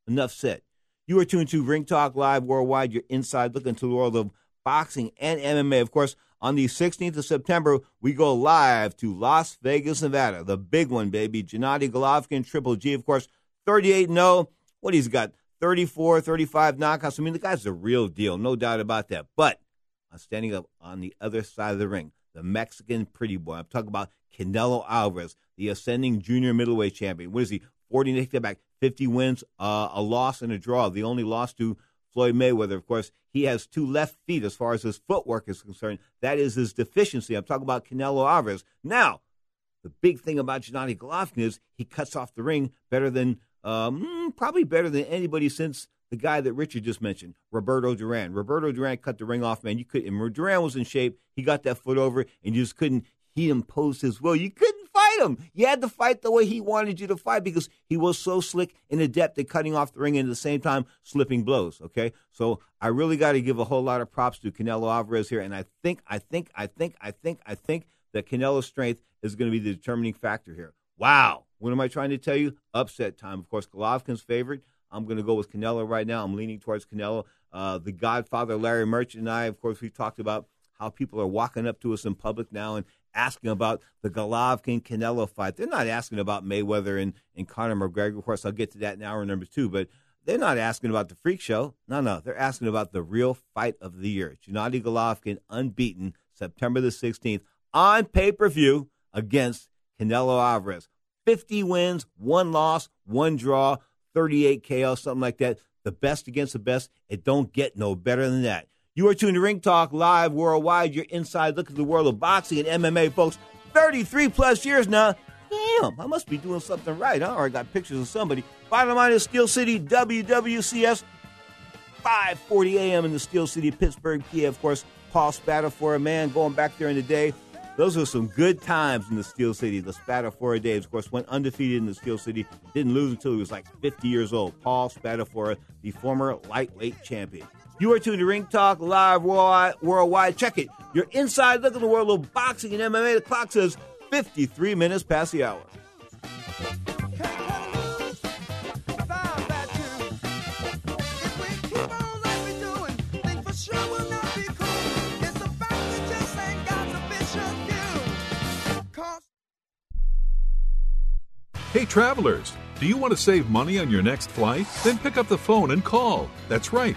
Enough said. You are tuned to Ring Talk Live Worldwide, your inside look into the world of boxing and MMA. Of course, on the 16th of September, we go live to Las Vegas, Nevada. The big one, baby. Gennady Golovkin, Triple G, of course, 38 0. What he's got? 34, 35 knockouts. I mean, the guy's a real deal, no doubt about that. But I'm standing up on the other side of the ring, the Mexican pretty boy. I'm talking about Canelo Alvarez, the ascending junior middleweight champion. What is he? 40 take back, 50 wins, uh, a loss and a draw. The only loss to Floyd Mayweather. Of course, he has two left feet as far as his footwork is concerned. That is his deficiency. I'm talking about Canelo Alvarez. Now, the big thing about Gennady Golovkin is he cuts off the ring better than, um, probably better than anybody since the guy that Richard just mentioned, Roberto Duran. Roberto Duran cut the ring off, man. You could, and Duran was in shape. He got that foot over, and you just couldn't. He imposed his will. You couldn't fight him. You had to fight the way he wanted you to fight because he was so slick and adept at cutting off the ring and at the same time slipping blows. Okay, so I really got to give a whole lot of props to Canelo Alvarez here, and I think, I think, I think, I think, I think that Canelo's strength is going to be the determining factor here. Wow, what am I trying to tell you? Upset time. Of course, Golovkin's favorite. I'm going to go with Canelo right now. I'm leaning towards Canelo. Uh, the Godfather, Larry Merchant, and I, of course, we talked about how people are walking up to us in public now and asking about the Golovkin Canelo fight. They're not asking about Mayweather and, and Conor McGregor. Of course, I'll get to that in hour number two, but they're not asking about the freak show. No, no. They're asking about the real fight of the year. Gennady Golovkin, unbeaten, September the 16th, on pay per view against Canelo Alvarez. 50 wins, one loss, one draw. 38 KO, something like that. The best against the best. It don't get no better than that. You are tuned to Ring Talk Live Worldwide, your inside look at the world of boxing and MMA, folks. 33 plus years now. Damn, I must be doing something right, huh? Or I got pictures of somebody. Bottom line is Steel City WWCS, 5:40 a.m. in the Steel City, Pittsburgh, PA. Of course, Paul Spadafora, man, going back there in the day. Those were some good times in the Steel City. The Spadafora Days, of course, went undefeated in the Steel City. Didn't lose until he was like 50 years old. Paul Spadafora, the former lightweight champion. You are tuned to Ring Talk Live worldwide. Check it. Your inside look at the world of boxing and MMA. The clock says 53 minutes past the hour. Hey, travelers, do you want to save money on your next flight? Then pick up the phone and call. That's right,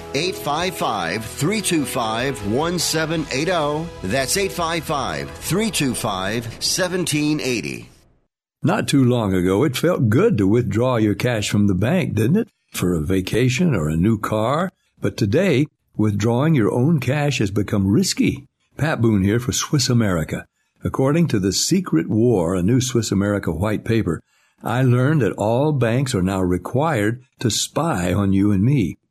855 325 1780. That's 855 325 1780. Not too long ago, it felt good to withdraw your cash from the bank, didn't it? For a vacation or a new car. But today, withdrawing your own cash has become risky. Pat Boone here for Swiss America. According to the Secret War, a new Swiss America white paper, I learned that all banks are now required to spy on you and me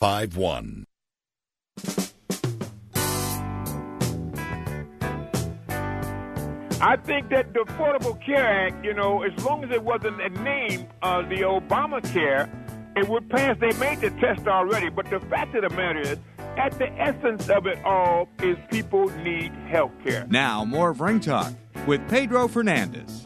800-552-6851. I think that the Affordable Care Act, you know, as long as it wasn't a name of the Obamacare, it would pass. They made the test already, but the fact of the matter is, at the essence of it all, is people need health care. Now, more of Ring Talk with Pedro Fernandez.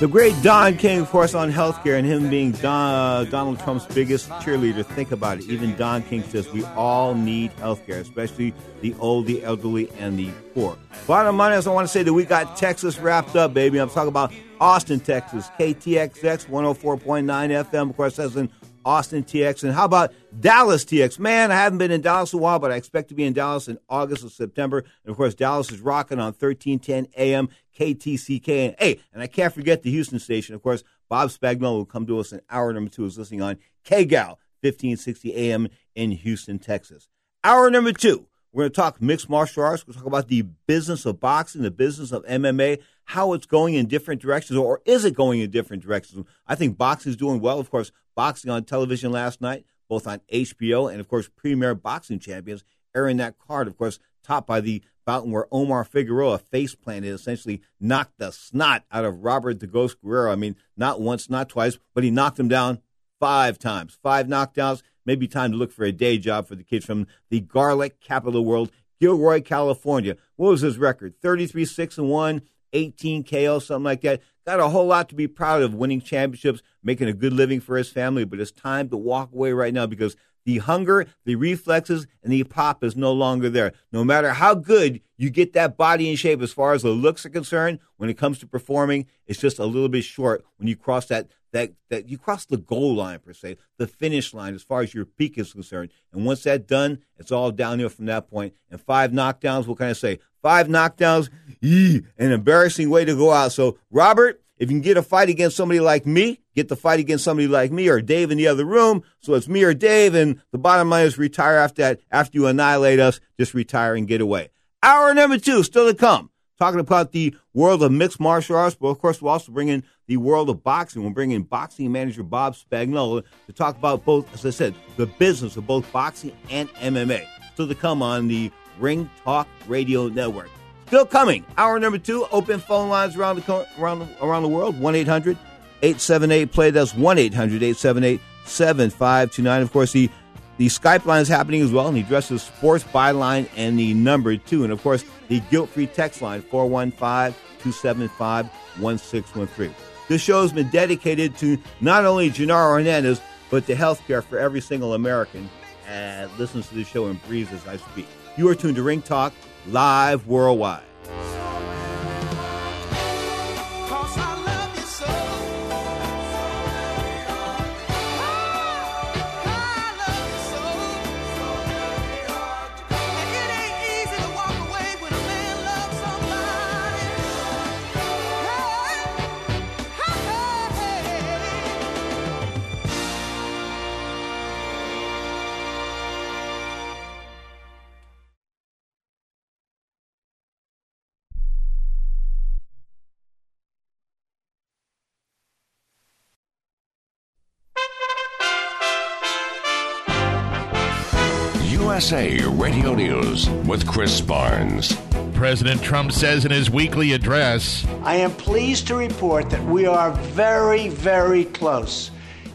The great Don King, of course, on healthcare and him being Don, uh, Donald Trump's biggest cheerleader. Think about it. Even Don King says we all need healthcare, especially the old, the elderly, and the poor. Bottom line is, I want to say that we got Texas wrapped up, baby. I'm talking about Austin, Texas, KTXX 104.9 FM. Of course, that's in Austin TX. And how about Dallas TX? Man, I haven't been in Dallas a while, but I expect to be in Dallas in August or September. And of course, Dallas is rocking on 1310 AM KTCK. And hey, and I can't forget the Houston station. Of course, Bob Spagnola will come to us in hour number two, is listening on KGAL 1560 AM in Houston, Texas. Hour number two. We're going to talk mixed martial arts. To talk about the business of boxing, the business of MMA, how it's going in different directions, or is it going in different directions? I think boxing is doing well. Of course, boxing on television last night, both on HBO and, of course, Premier Boxing Champions, airing that card, of course, topped by the bout where Omar Figueroa face planted, essentially knocked the snot out of Robert the Ghost Guerrero. I mean, not once, not twice, but he knocked him down five times. Five knockdowns. Maybe time to look for a day job for the kids from the garlic capital world, Gilroy, California. What was his record? 33 6 and 1, 18 KO, something like that. Got a whole lot to be proud of winning championships, making a good living for his family, but it's time to walk away right now because the hunger, the reflexes, and the pop is no longer there. No matter how good you get that body in shape as far as the looks are concerned, when it comes to performing, it's just a little bit short when you cross that that that you cross the goal line per se, the finish line as far as your peak is concerned. And once that's done, it's all downhill from that point. And five knockdowns, what can I say? Five knockdowns, yee, an embarrassing way to go out. So Robert, if you can get a fight against somebody like me, get the fight against somebody like me or Dave in the other room. So it's me or Dave, and the bottom line is retire after that. After you annihilate us, just retire and get away. Hour number two still to come. Talking about the world of mixed martial arts, but of course we'll also bring in the world of boxing. We'll bring in boxing manager Bob Spagnola to talk about both, as I said, the business of both boxing and MMA. Still to come on the Ring Talk Radio Network. Still coming. Hour number two. Open phone lines around the around the, around the world. One 878 play. That's 1 800 878 7529. Of course, the the Skype line is happening as well, and he addresses sports byline and the number two. And of course, the guilt free text line 415 275 1613. This show has been dedicated to not only Genaro Hernandez, but to healthcare for every single American that listens to this show and breathes as I speak. You are tuned to Ring Talk live worldwide. USA Radio News with Chris Barnes. President Trump says in his weekly address I am pleased to report that we are very, very close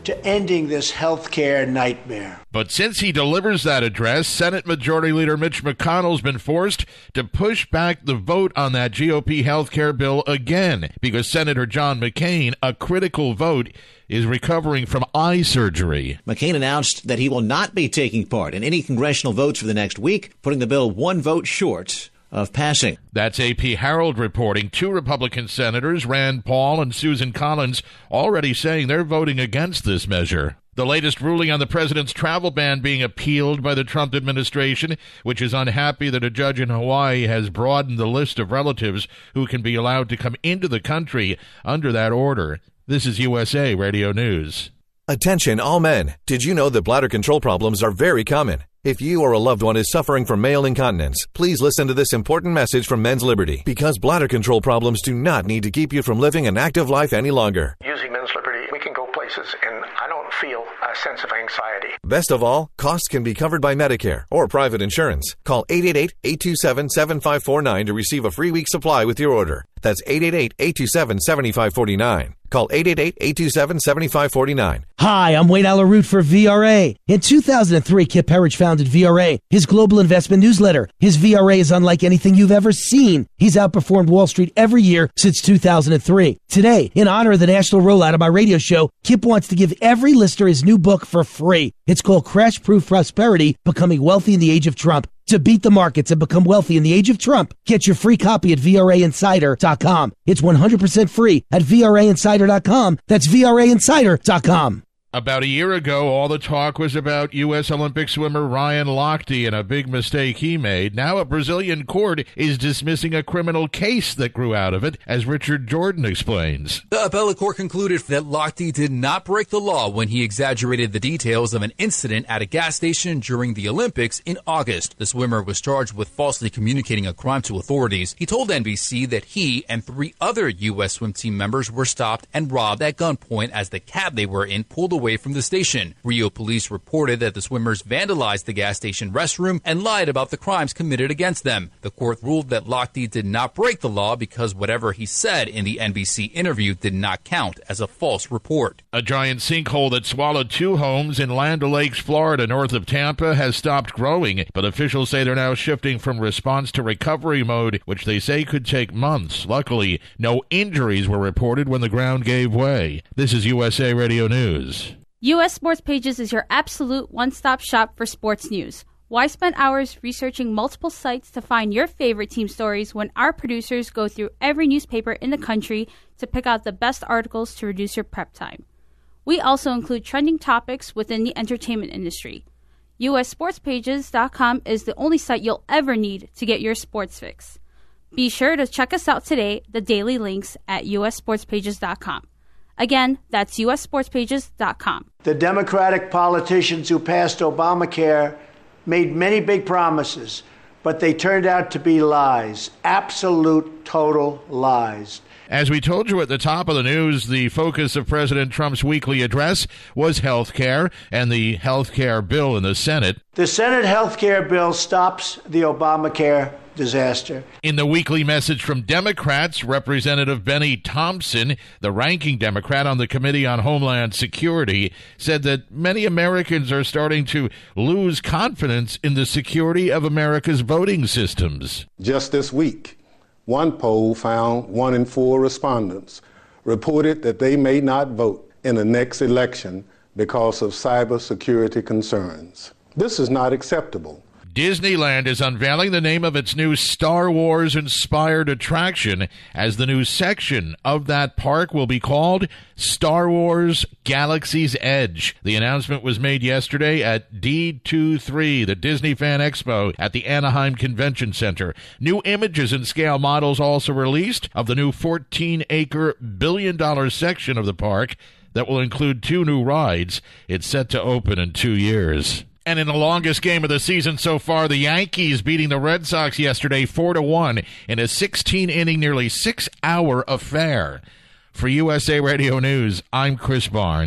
to ending this health care nightmare. But since he delivers that address, Senate Majority Leader Mitch McConnell's been forced to push back the vote on that GOP health care bill again because Senator John McCain, a critical vote, is recovering from eye surgery. McCain announced that he will not be taking part in any congressional votes for the next week, putting the bill one vote short of passing. That's AP Harold reporting. Two Republican senators, Rand Paul and Susan Collins, already saying they're voting against this measure. The latest ruling on the president's travel ban being appealed by the Trump administration, which is unhappy that a judge in Hawaii has broadened the list of relatives who can be allowed to come into the country under that order. This is USA Radio News. Attention, all men. Did you know that bladder control problems are very common? If you or a loved one is suffering from male incontinence, please listen to this important message from Men's Liberty because bladder control problems do not need to keep you from living an active life any longer. Using Men's Liberty, we can go places and I don't feel a sense of anxiety. Best of all, costs can be covered by Medicare or private insurance. Call 888-827-7549 to receive a free week supply with your order. That's 888-827-7549. Call 888-827-7549. Hi, I'm Wayne Allyn Root for VRA. In 2003, Kip Herriage founded VRA, his global investment newsletter. His VRA is unlike anything you've ever seen. He's outperformed Wall Street every year since 2003. Today, in honor of the national rollout of my radio show, Kip wants to give every listener his new book for free. It's called Crash Proof Prosperity, Becoming Wealthy in the Age of Trump to beat the markets and become wealthy in the age of Trump. Get your free copy at VRAinsider.com. It's 100% free at VRAinsider.com. That's VRAinsider.com. About a year ago, all the talk was about U.S. Olympic swimmer Ryan Lochte and a big mistake he made. Now, a Brazilian court is dismissing a criminal case that grew out of it, as Richard Jordan explains. The appellate court concluded that Lochte did not break the law when he exaggerated the details of an incident at a gas station during the Olympics in August. The swimmer was charged with falsely communicating a crime to authorities. He told NBC that he and three other U.S. swim team members were stopped and robbed at gunpoint as the cab they were in pulled away from the station. Rio police reported that the swimmers vandalized the gas station restroom and lied about the crimes committed against them. The court ruled that Lochte did not break the law because whatever he said in the NBC interview did not count as a false report. A giant sinkhole that swallowed two homes in Land Lakes, Florida, north of Tampa, has stopped growing, but officials say they're now shifting from response to recovery mode, which they say could take months. Luckily, no injuries were reported when the ground gave way. This is USA Radio News. U.S. Sports Pages is your absolute one stop shop for sports news. Why spend hours researching multiple sites to find your favorite team stories when our producers go through every newspaper in the country to pick out the best articles to reduce your prep time? We also include trending topics within the entertainment industry. USSportsPages.com is the only site you'll ever need to get your sports fix. Be sure to check us out today, the daily links at USSportsPages.com. Again, that's USSportsPages.com. The Democratic politicians who passed Obamacare made many big promises, but they turned out to be lies. Absolute, total lies. As we told you at the top of the news, the focus of President Trump's weekly address was health care and the health care bill in the Senate. The Senate health care bill stops the Obamacare disaster. In the weekly message from Democrats, Representative Bennie Thompson, the ranking Democrat on the Committee on Homeland Security, said that many Americans are starting to lose confidence in the security of America's voting systems. Just this week, one poll found one in four respondents reported that they may not vote in the next election because of cybersecurity concerns. This is not acceptable. Disneyland is unveiling the name of its new Star Wars inspired attraction as the new section of that park will be called Star Wars Galaxy's Edge. The announcement was made yesterday at D23, the Disney Fan Expo at the Anaheim Convention Center. New images and scale models also released of the new 14 acre billion dollar section of the park that will include two new rides. It's set to open in two years. And in the longest game of the season so far, the Yankees beating the Red Sox yesterday 4 to 1 in a 16 inning, nearly six hour affair. For USA Radio News, I'm Chris Barnes.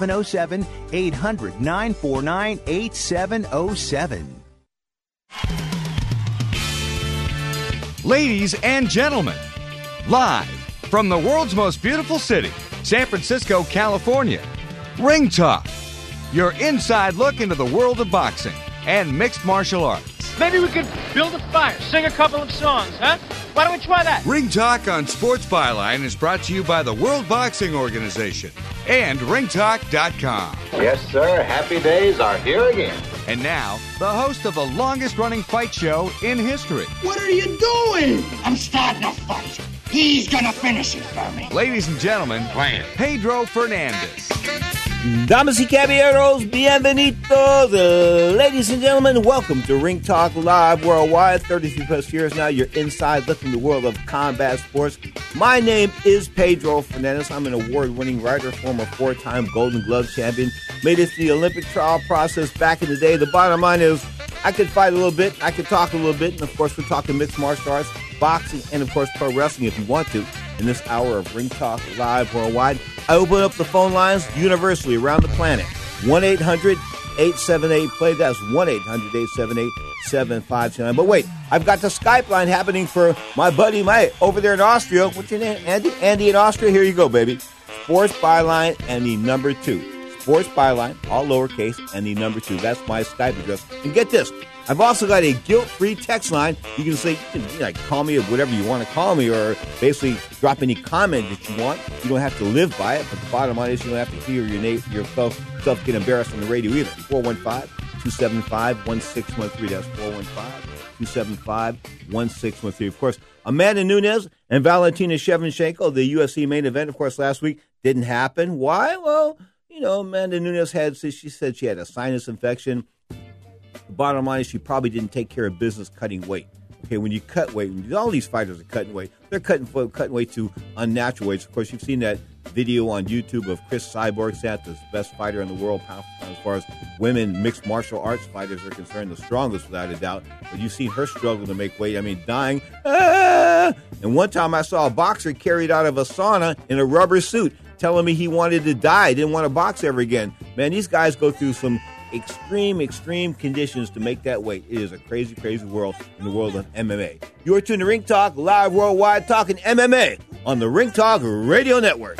707 800 949 8707. Ladies and gentlemen, live from the world's most beautiful city, San Francisco, California, Ring Talk, your inside look into the world of boxing and mixed martial arts. Maybe we could build a fire, sing a couple of songs, huh? Why don't we try that? Ring Talk on Sports Byline is brought to you by the World Boxing Organization and ringtalk.com. Yes, sir. Happy days are here again. And now, the host of the longest running fight show in history. What are you doing? I'm starting a fight. He's gonna finish it for me. Ladies and gentlemen, Pedro Fernandez. Damas y caballeros, bienvenidos. Uh, ladies and gentlemen, welcome to Ring Talk Live Worldwide. 33 plus years now, you're inside looking the world of combat sports. My name is Pedro Fernandez. I'm an award winning writer, former four time Golden Glove champion. Made it to the Olympic trial process back in the day. The bottom line is, I could fight a little bit, I could talk a little bit, and of course, we're talking mixed martial arts, boxing, and of course, pro wrestling if you want to in this hour of Ring Talk Live Worldwide. I open up the phone lines universally around the planet. 1 800 878 play. That's 1 800 878 7529. But wait, I've got the Skype line happening for my buddy Mike over there in Austria. What's your name? Andy? Andy in Austria? Here you go, baby. Sports Byline and the number two. Sports Byline, all lowercase, and the number two. That's my Skype address. And get this I've also got a guilt-free text line. You can say, you know, like, call me or whatever you want to call me, or basically drop any comment that you want. You don't have to live by it, but the bottom line is you don't have to hear your name, yourself, yourself get embarrassed on the radio either. 415-275-1613. That's 415-275-1613. Of course, Amanda Nunes and Valentina Shevchenko, the UFC main event, of course, last week didn't happen. Why? Well, you know, Amanda Nunes had, she said she had a sinus infection the bottom line is she probably didn't take care of business cutting weight. Okay, when you cut weight, all these fighters are cutting weight. They're cutting cutting weight to unnatural weights. Of course, you've seen that video on YouTube of Cris Cyborg Sat, the best fighter in the world, as far as women mixed martial arts fighters are concerned, the strongest without a doubt. But you've seen her struggle to make weight. I mean, dying. Ah! And one time I saw a boxer carried out of a sauna in a rubber suit, telling me he wanted to die, didn't want to box ever again. Man, these guys go through some extreme, extreme conditions to make that weight. It is a crazy, crazy world in the world of MMA. You're tuned to Ring Talk, live worldwide, talking MMA on the Ring Talk Radio Network.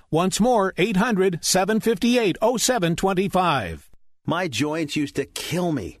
Once more, 800 758 0725. My joints used to kill me.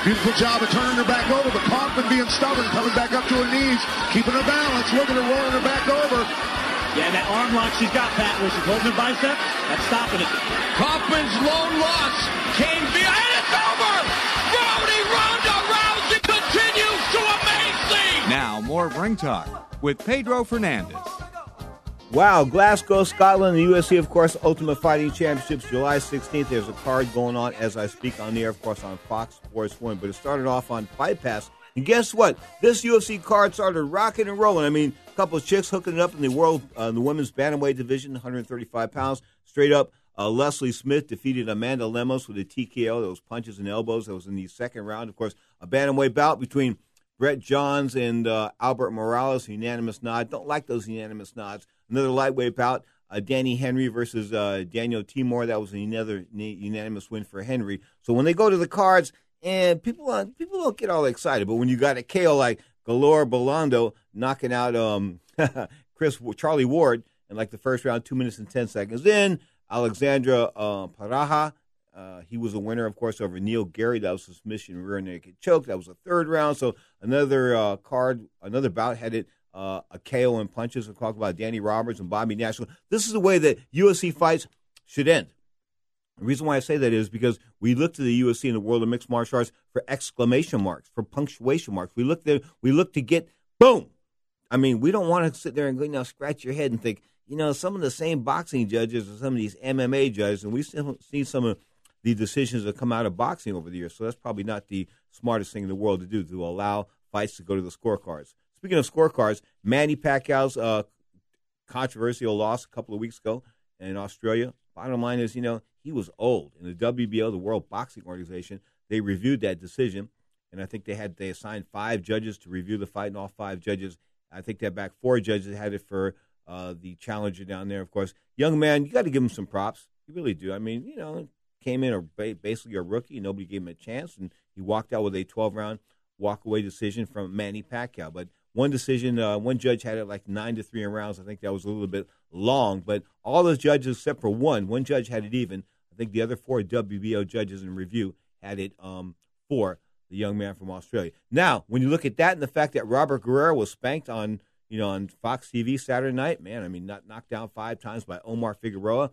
Beautiful job of turning her back over, but Kaufman being stubborn, coming back up to her knees, keeping her balance. Look at her rolling her back over. Yeah, that arm lock she's got, Pat, where she's holding her bicep, that's stopping it. Kaufman's lone loss came via, and it's over! Rowdy Ronda Rousey continues to amaze me! Now, more Ring Talk with Pedro Fernandez. Wow, Glasgow, Scotland, the UFC, of course, Ultimate Fighting Championships, July 16th. There's a card going on as I speak on the air, of course, on Fox Sports 1. But it started off on Fight Pass. And guess what? This UFC card started rocking and rolling. I mean, a couple of chicks hooking it up in the world, uh, the women's bantamweight division, 135 pounds. Straight up, uh, Leslie Smith defeated Amanda Lemos with a TKO. Those punches and elbows. That was in the second round. Of course, a bantamweight bout between Brett Johns and uh, Albert Morales, unanimous nod. Don't like those unanimous nods. Another lightweight bout, uh, Danny Henry versus uh, Daniel Teymur. That was another unanimous win for Henry. So when they go to the cards, and people uh, people don't get all excited, but when you got a KO like Galore Bofando knocking out um, Chris Charlie Ward in like the first round, two minutes and ten seconds in, Alexandra uh, Pantoja. Uh, he was a winner, of course, over Neil Seery. That was submission rear naked choke. That was a third round. So another uh, card, another bout had it uh, a KO and punches. We'll talk about Danny Roberts and Bobby Nash. This is the way that UFC fights should end. The reason why I say that is because we look to the UFC in the world of mixed martial arts for exclamation marks, for punctuation marks. We look there, we look to get boom. I mean, we don't want to sit there and go, you know, scratch your head and think, you know, some of the same boxing judges or some of these MMA judges, and we've seen some of the decisions that come out of boxing over the years. So that's probably not the smartest thing in the world to do to allow fights to go to the scorecards. Speaking of scorecards, Manny Pacquiao's uh, controversial loss a couple of weeks ago in Australia. Bottom line is, you know, he was old. In the WBO, the World Boxing Organization, they reviewed that decision, and I think they had they assigned five judges to review the fight, and all five judges, I think they're back four judges had it for uh, the challenger down there. Of course, young man, you got to give him some props. You really do. I mean, you know, came in a, basically a rookie. Nobody gave him a chance, and he walked out with a 12 round walk away decision from Manny Pacquiao. But one decision, uh, one judge had it like nine to three in rounds. I think that was a little bit long, but all those judges except for one, one judge had it even. I think the other four WBO judges in review had it um, for the young man from Australia. Now, when you look at that and the fact that Robert Guerrero was spanked on, you know, on Fox TV Saturday night, man, I mean, not knocked down five times by Omar Figueroa.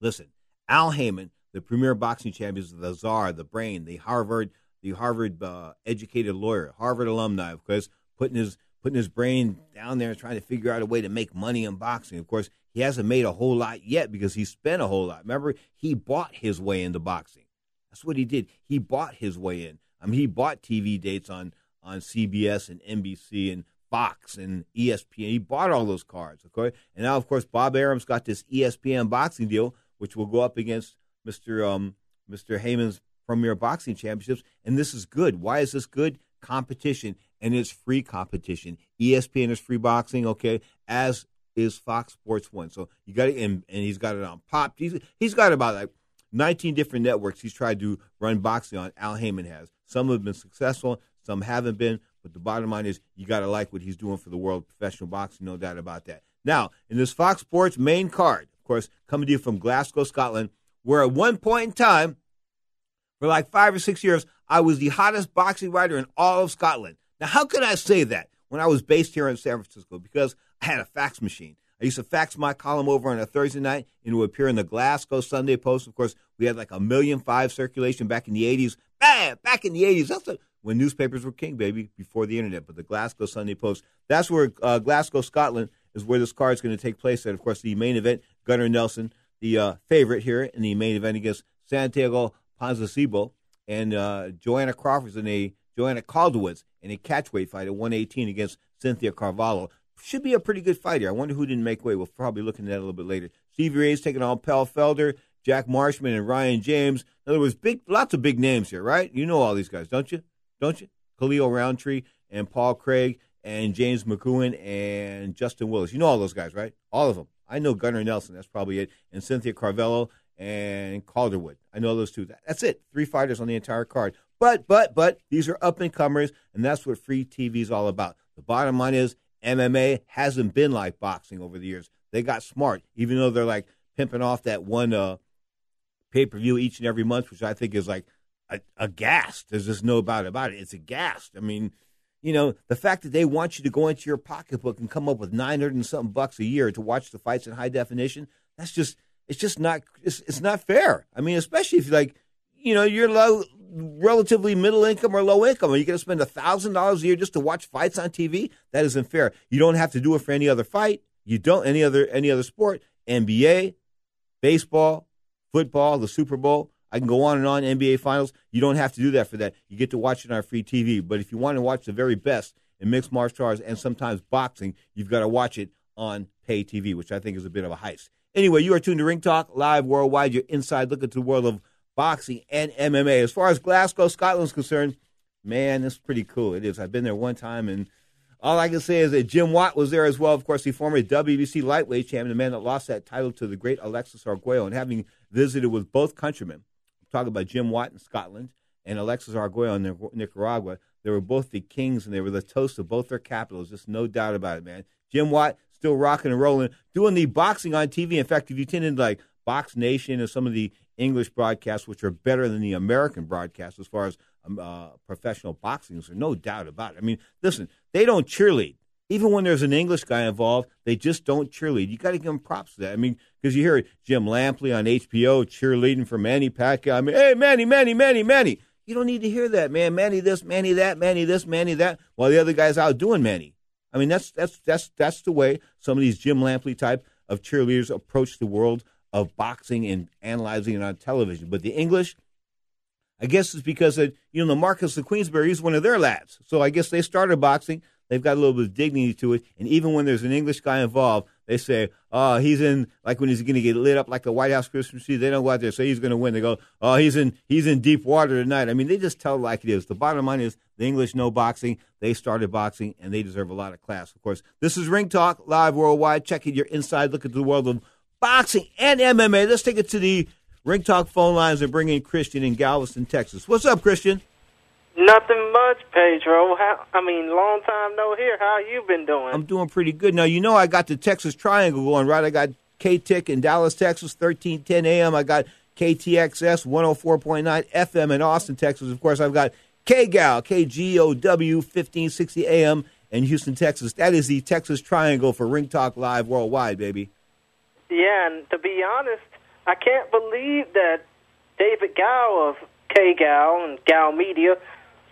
Listen, Al Haymon, the premier boxing champion, the czar, the brain, the Harvard, the Harvard uh, educated lawyer, Harvard alumni, of course putting his putting his brain down there and trying to figure out a way to make money in boxing. Of course, he hasn't made a whole lot yet because he spent a whole lot. Remember, he bought his way into boxing. That's what he did. He bought his way in. I mean, he bought TV dates on on CBS and NBC and Fox and ESPN. He bought all those cards, okay? And now, of course, Bob Arum's got this ESPN boxing deal, which will go up against Mr. Um, Mr. Haymon's Premier Boxing Championships. And this is good. Why is this good? Competition, and it's free competition. ESPN is free boxing, okay, as is Fox Sports One. So you got it, and, and he's got it on Pop. He's, he's got about like 19 different networks he's tried to run boxing on. Al Haymon has. Some have been successful, some haven't been. But the bottom line is you got to like what he's doing for the world of professional boxing, no doubt about that. Now, in this Fox Sports main card, of course, coming to you from Glasgow, Scotland, where at one point in time, for like five or six years, I was the hottest boxing writer in all of Scotland. Now, how could I say that when I was based here in San Francisco? Because I had a fax machine. I used to fax my column over on a Thursday night and it would appear in the Glasgow Sunday Post. Of course, we had like a million five circulation back in the 80s. Bam! Back in the 80s. That's a, when newspapers were king, baby, before the internet. But the Glasgow Sunday Post, that's where uh, Glasgow, Scotland, is where this card is going to take place. And of course, the main event, Gunnar Nelson, the uh, favorite here in the main event against Santiago Ponzinibbio, and uh, Joanna Crawford's in a Joanna Calderwood's in a catchweight fight at 118 against Cynthia Carvalho. Should be a pretty good fight here. I wonder who didn't make weight. We'll probably look into that a little bit later. Stevie Ray's taking on Paul Felder, Jack Marshman, and Ryan James. In other words, big, lots of big names here, right? You know all these guys, don't you? Don't you? Khalil Rountree and Paul Craig and James McEwen and Justin Willis. You know all those guys, right? All of them. I know Gunnar Nelson. That's probably it. And Cynthia Carvalho and Calderwood. I know those two. That's it. Three fighters on the entire card. But, but, but, these are up and comers, and that's what free TV is all about. The bottom line is MMA hasn't been like boxing over the years. They got smart, even though they're like pimping off that one uh, pay per view each and every month, which I think is like a, a gas. There's just no about about it. It's a gas. I mean, you know, the fact that they want you to go into your pocketbook and come up with 900 and something bucks a year to watch the fights in high definition, that's just, it's just not, it's, it's not fair. I mean, especially if like, you know, you're low, relatively middle income or low income. Are you going to spend a thousand dollars a year just to watch fights on TV? That isn't fair. You don't have to do it for any other fight. You don't any other any other sport. NBA, baseball, football, the Super Bowl. I can go on and on. NBA Finals. You don't have to do that for that. You get to watch it on free TV. But if you want to watch the very best in mixed martial arts and sometimes boxing, you've got to watch it on pay TV, which I think is a bit of a heist. Anyway, you are tuned to Ring Talk live worldwide. You're inside looking to the world of boxing and MMA. As far as Glasgow, Scotland is concerned, man, it's pretty cool. It is. I've been there one time, and all I can say is that Jim Watt was there as well. Of course, the former WBC lightweight champion, the man that lost that title to the great Alexis Arguello, and having visited with both countrymen talk about Jim Watt in Scotland and Alexis Arguello in Nicaragua. They were both the kings and they were the toast of both their capitals. Just no doubt about it, man. Jim Watt still rocking and rolling, doing the boxing on TV. In fact, if you tune into like Box Nation or some of the English broadcasts, which are better than the American broadcasts as far as um, uh, professional boxing, there's no doubt about it. I mean, listen, they don't cheerlead. Even when there's an English guy involved, they just don't cheerlead. You got to give them props to that. I mean, because you hear Jim Lampley on HBO cheerleading for Manny Pacquiao. I mean, hey, Manny, Manny, Manny, Manny. You don't need to hear that, man. Manny this, Manny that, Manny this, Manny that, while the other guy's out doing Manny. I mean, that's that's that's that's the way some of these Jim Lampley type of cheerleaders approach the world of boxing and analyzing it on television. But the English, I guess it's because of, you know the Marquess of Queensberry is one of their lads. So I guess they started boxing. They've got a little bit of dignity to it. And even when there's an English guy involved, they say, oh, he's in, like when he's going to get lit up like the White House Christmas tree, they don't go out there say he's going to win. They go, oh, he's in, he's in deep water tonight. I mean, they just tell like it is. The bottom line is the English know boxing. They started boxing, and they deserve a lot of class. Of course, this is Ring Talk, live worldwide. Checking your inside look into the world of boxing and MMA. Let's take it to the Ring Talk phone lines and bring in Christian in Galveston, Texas. What's up, Christian? Nothing much, Pedro. How, I mean, long time no hear. How you been doing? I'm doing pretty good. Now, you know I got the Texas Triangle going, right? I got K-Tick in Dallas, Texas, 1310 AM. I got KTXS 104.9 FM in Austin, Texas. Of course, I've got KGAL, KGOW 1560 AM in Houston, Texas. That is the Texas Triangle for Ring Talk Live worldwide, baby. Yeah, and to be honest, I can't believe that David Gow of KGAL and Gow Media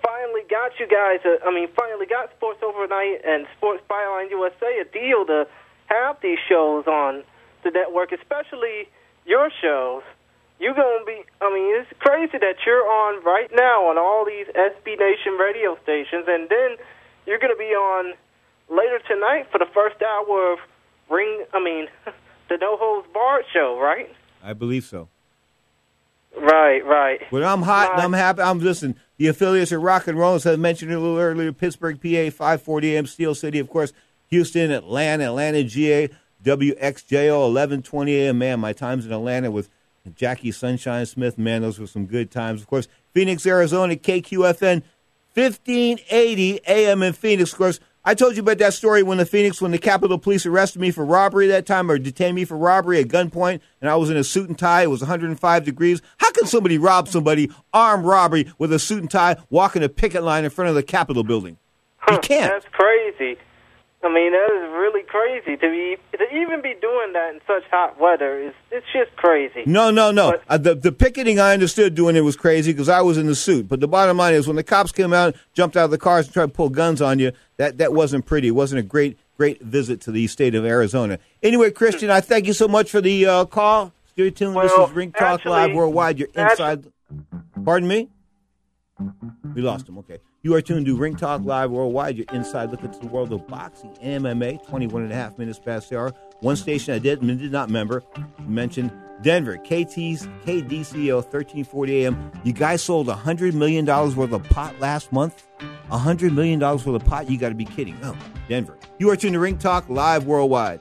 finally got you guys. A, I mean, finally got Sports Overnight and Sports Byline USA a deal to have these shows on the network, especially your shows. You're gonna be. I mean, it's crazy that you're on right now on all these SB Nation radio stations, and then you're gonna be on later tonight for the first hour of Ring. I mean, the No Holds Barred show, right? I believe so. Right, right. But I'm hot and I'm happy. I'm listening. The affiliates are rock and roll, as I mentioned a little earlier. Pittsburgh, PA, 540 AM, Steel City, of course. Houston, Atlanta, Atlanta, GA, WXJO, 1120 AM. Man, my times in Atlanta with Jackie Sunshine Smith. Man, those were some good times. Of course, Phoenix, Arizona, KQFN, 1580 AM in Phoenix. Of course, I told you about that story when the Phoenix, when the Capitol Police arrested me for robbery that time or detained me for robbery at gunpoint, and I was in a suit and tie. It was 105 degrees. How can somebody rob somebody, armed robbery, with a suit and tie, walking a picket line in front of the Capitol building? You can't. That's crazy. I mean, that is really crazy to be to even be doing that in such hot weather. Is it's just crazy. No, no, no. uh, the the picketing I understood doing it was crazy because I was in the suit. But the bottom line is when the cops came out, jumped out of the cars and tried to pull guns on you, that that wasn't pretty. It wasn't a great great visit to the state of Arizona. Anyway, Christian, I thank you so much for the uh, call. Stay tuned. Well, this is Ring Talk actually- Live Worldwide. You're actually- inside. Pardon me. We lost him. Okay. You are tuned to Ring Talk Live Worldwide. You're inside look to the world of boxing and MMA. 21 and a half minutes past the hour. One station I did, did not remember, mentioned Denver, KT's KDCO 1340 AM. You guys sold $100 million worth of pot last month? $100 million worth of pot? You got to be kidding. Oh, Denver. You are tuned to Ring Talk Live Worldwide.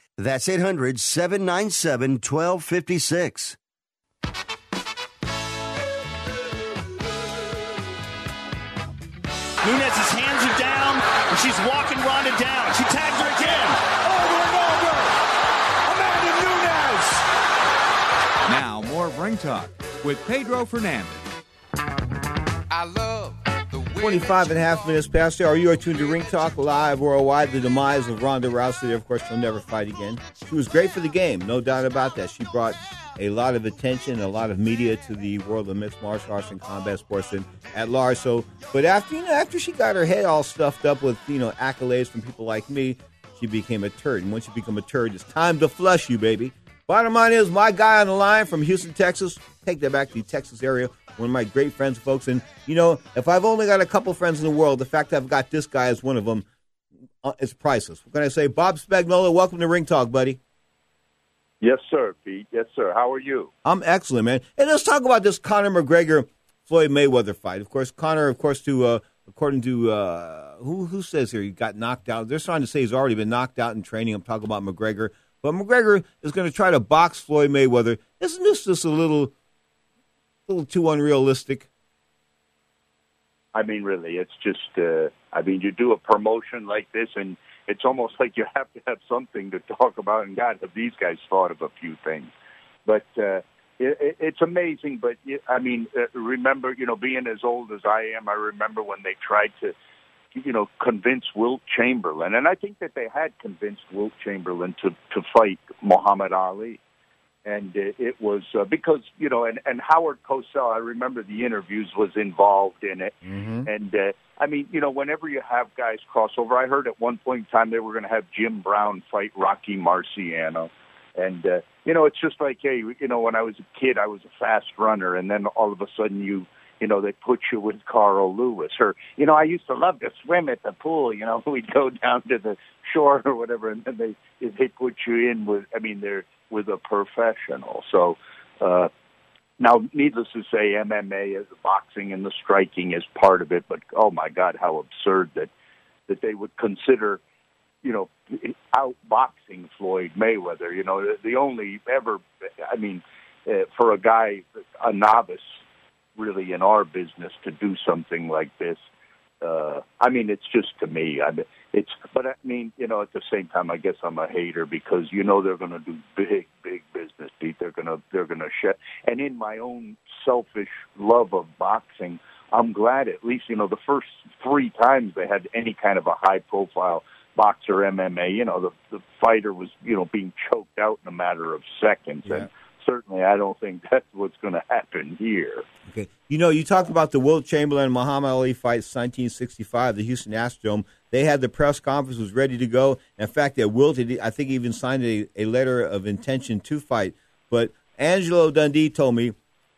That's 800 797 1256. Nunes's hands are down, and she's walking Ronda down. She tags her again. Over and over. Amanda Nunes. Now, more of Ring Talk with Pedro Fernandez. I love 25 and a half minutes past the hour. You are tuned to Ring Talk Live worldwide. The demise of Ronda Rousey. Of course, she'll never fight again. She was great for the game, no doubt about that. She brought a lot of attention, a lot of media to the world of mixed martial arts and combat sports and at large. So, but after you know, after she got her head all stuffed up with you know accolades from people like me, she became a turd. And once you become a turd, it's time to flush you, baby. Bottom line is, my guy on the line from Houston, Texas. Take that back to the Texas area. One of my great friends, folks. And you know, if I've only got a couple friends in the world, the fact that I've got this guy as one of them uh, is priceless. What can I say? Bob Spagnola, welcome to Ring Talk, buddy. Yes, sir, Pete. Yes, sir. How are you? I'm excellent, man. And let's talk about this Conor McGregor Floyd Mayweather fight. Of course, Conor, of course, to uh, according to uh, who who says here he got knocked out. They're trying to say he's already been knocked out in training. I'm talking about McGregor, but McGregor is going to try to box Floyd Mayweather. Isn't this just a little, little too unrealistic? I mean, really, it's just. Uh, I mean, you do a promotion like this, and it's almost like you have to have something to talk about. And God, have these guys thought of a few things? But uh, it, it's amazing. But I mean, uh, remember, you know, being as old as I am, I remember when they tried to, you know, convince Wilt Chamberlain, and I think that they had convinced Wilt Chamberlain to to fight Muhammad Ali. And it, it was uh, because you know, and and Howard Cosell, I remember the interviews was involved in it, mm-hmm. and uh, I mean, you know, whenever you have guys cross over, I heard at one point in time they were going to have Jim Brown fight Rocky Marciano. And, uh, you know, it's just like, hey, you know, when I was a kid, I was a fast runner. And then all of a sudden you, you know, they put you with Carl Lewis. Or, you know, I used to love to swim at the pool. You know, we'd go down to the shore or whatever. And then they, they put you in with, I mean, they're with a professional. So, uh, now, needless to say, MMA is boxing and the striking is part of it. But oh my God, how absurd that that they would consider, you know, outboxing Floyd Mayweather. You know, the, only ever, I mean, uh, for a guy, a novice, really in our business to do something like this. Uh, I mean, it's just to me. I mean, it's, but I mean, you know, at the same time, I guess I'm a hater because you know they're going to do big, big business, Pete. They're going to, they're going to shut. And in my own selfish love of boxing, I'm glad at least you know the first three times they had any kind of a high profile boxer MMA, you know, the the fighter was you know being choked out in a matter of seconds, Yeah. and certainly I don't think that's what's going to happen here. Okay. You know, you talked about the Wilt Chamberlain and Muhammad Ali fight, 1965, the Houston Astrodome. They had the press conference was ready to go. In fact, that Wilt, had- I think, even signed a, a letter of intention to fight. But Angelo Dundee told me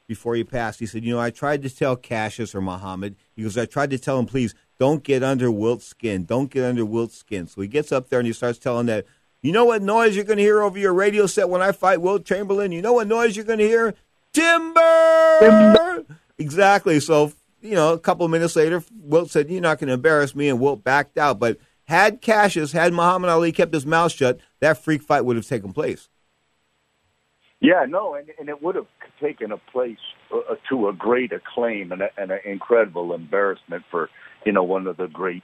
before he passed, he said, "You know, I tried to tell Cassius or Muhammad. He goes, I tried to tell him, please don't get under Wilt's skin. Don't get under Wilt's skin." So he gets up there and he starts telling that. You know what noise you're going to hear over your radio set when I fight Wilt Chamberlain? You know what noise you're going to hear? Timber! Timber! Exactly. So, you know, a couple of minutes later, Wilt said, You're not going to embarrass me, and Wilt backed out. But had Cassius, had Muhammad Ali kept his mouth shut, that freak fight would have taken place. Yeah, no, and, and it would have taken a place uh, to a great acclaim and, a, and an incredible embarrassment for you know one of the great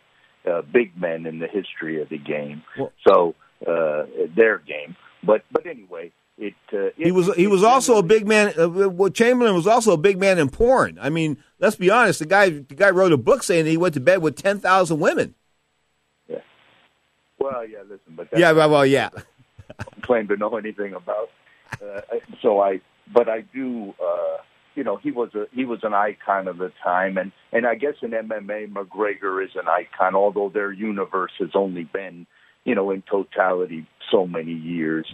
uh, big men in the history of the game. so uh, their game, but but anyway, it, uh, He was he was also a big man. Uh, well, Chamberlain was also a big man in porn. I mean, let's be honest. The guy the guy wrote a book saying he went to bed with ten thousand women. Yeah. Well, yeah, listen, but that's Yeah, well, well, yeah. claim to know anything about. Uh, so I, but I do. Uh, you know, he was a he was an icon of the time, and and I guess in MMA, McGregor is an icon, although their universe has only been, you know, in totality, so many years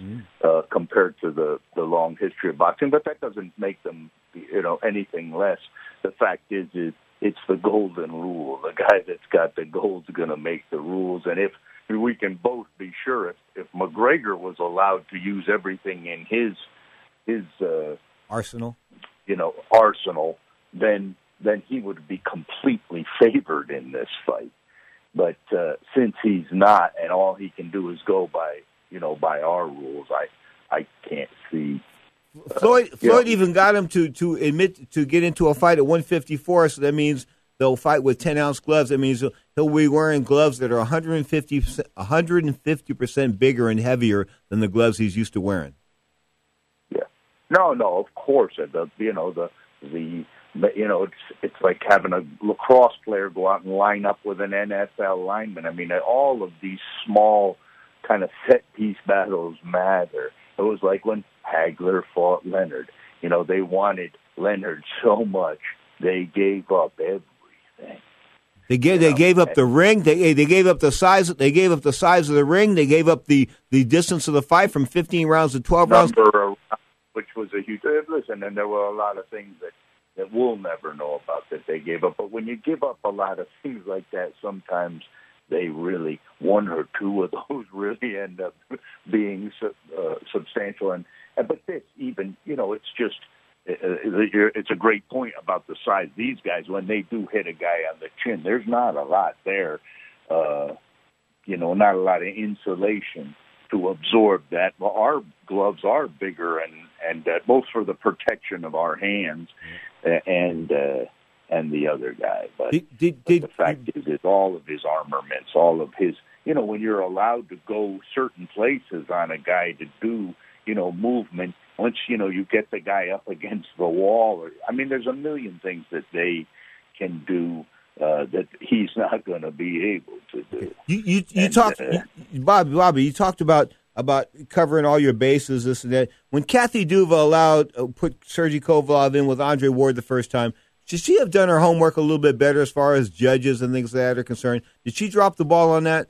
uh, compared to the the long history of boxing. But that doesn't make them, you know, anything less. The fact is, is it's the golden rule. The guy that's got the gold's going to make the rules, and if we can both be sure, if if McGregor was allowed to use everything in his his uh, Arsenal. you know arsenal, then then he would be completely favored in this fight. But uh, since he's not, and all he can do is go by you know by our rules, I I can't see. Floyd you Floyd know, even got him to to admit to get into a fight at 154. So that means they'll fight with 10 ounce gloves. That means he'll be wearing gloves that are 150 150 percent bigger and heavier than the gloves he's used to wearing. Yeah, no, no, of course. uh, The you know the the but, you know it's it's like having a lacrosse player go out and line up with an NFL lineman. I mean, all of these small kind of set piece battles matter. It was like when Hagler fought Leonard. You know, they wanted Leonard so much they gave up everything. They gave they gave up the ring. They they gave up the size. They gave up the size of the ring. They gave up the the distance of the fight from 15 rounds to 12 rounds. Number around, which was a huge listen. And there were a lot of things that that we'll never know about that they gave up. But when you give up a lot of things like that, sometimes they really one or two of those really end up being uh, substantial. And, but this even you know it's just uh, uh, it's a great point about the size. These guys when they do hit a guy on the chin, there's not a lot there. Uh, you know, not a lot of insulation to absorb that. Well, our gloves are bigger and and uh, both for the protection of our hands uh, and uh, and the other guy. But, Did, did, but the fact is, is all of his armaments, all of his, you know, when you're allowed to go certain places on a guy to do, you know, movement. Once you know you get the guy up against the wall, or I mean, there's a million things that they can do uh, that he's not going to be able to do. You you you And, talked, uh, Bobby. Bobby, you talked about about covering all your bases, this and that. When Kathy Duva allowed uh, put Sergey Kovalev in with Andre Ward the first time, should she have done her homework a little bit better as far as judges and things like that are concerned? Did she drop the ball on that?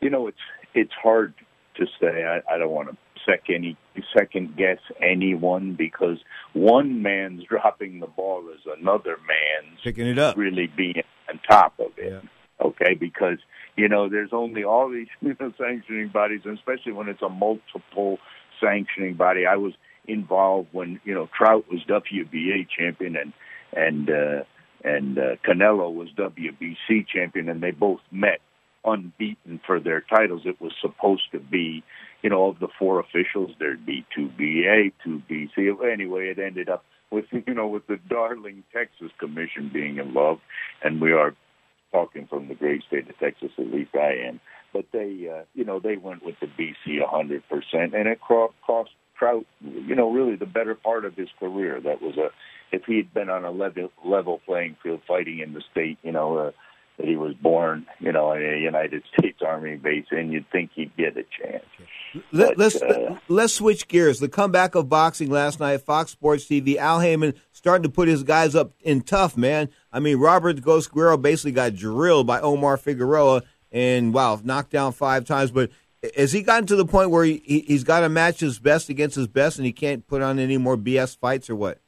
You know, it's it's hard to say. I, I don't want to sec any second guess anyone because one man's dropping the ball is another man's picking it up, really being on top of it. Okay, because you know there's only all these you know, sanctioning bodies, and especially when it's a multiple sanctioning body. I was involved when you know Trout was WBA champion and and uh, and uh, Canelo was WBC champion, and they both met unbeaten for their titles. It was supposed to be, you know, of the four officials, there'd be two BA, two BC. Anyway, it ended up with, you know, with the darling Texas Commission being involved, and we are talking from the great state of Texas, at least I am. But they, uh, you know, they went with the BC hundred percent, and it co- cost Trout, you know, really the better part of his career. That was a, if he had been on a level level playing field fighting in the state, you know. Uh, that he was born, you know, in a United States Army base, and you'd think he'd get a chance. Let, But, let's uh, let's switch gears. The comeback of boxing last night, Fox Sports TV. Al Haymon starting to put his guys up in tough, man. I mean, Robert Ghost Guerrero basically got drilled by Omar Figueroa, and wow, knocked down five times. But has he gotten to the point where he, he he's got to match his best against his best, and he can't put on any more BS fights or what?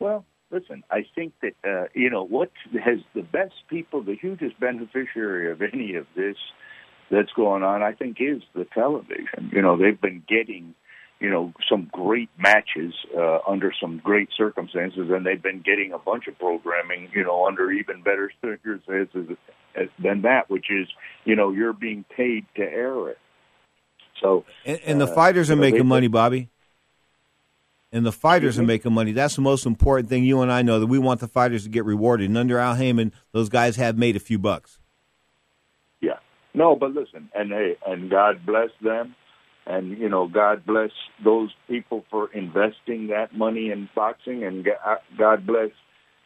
Well, listen, I think that uh, you know what has the best people, the hugest beneficiary of any of this that's going on. I think is the television. You know, they've been getting you know some great matches uh, under some great circumstances, and they've been getting a bunch of programming. You know, under even better circumstances than that, which is you know you're being paid to air it. So And, and the uh, fighters are you know, making money, Bobby. And the fighters are Mhm. making money. That's the most important thing. You and I know that we want the fighters to get rewarded. And under Al Haymon, those guys have made a few bucks. Yeah. No, but listen, and hey, and God bless them, and you know, God bless those people for investing that money in boxing, and uh, God bless,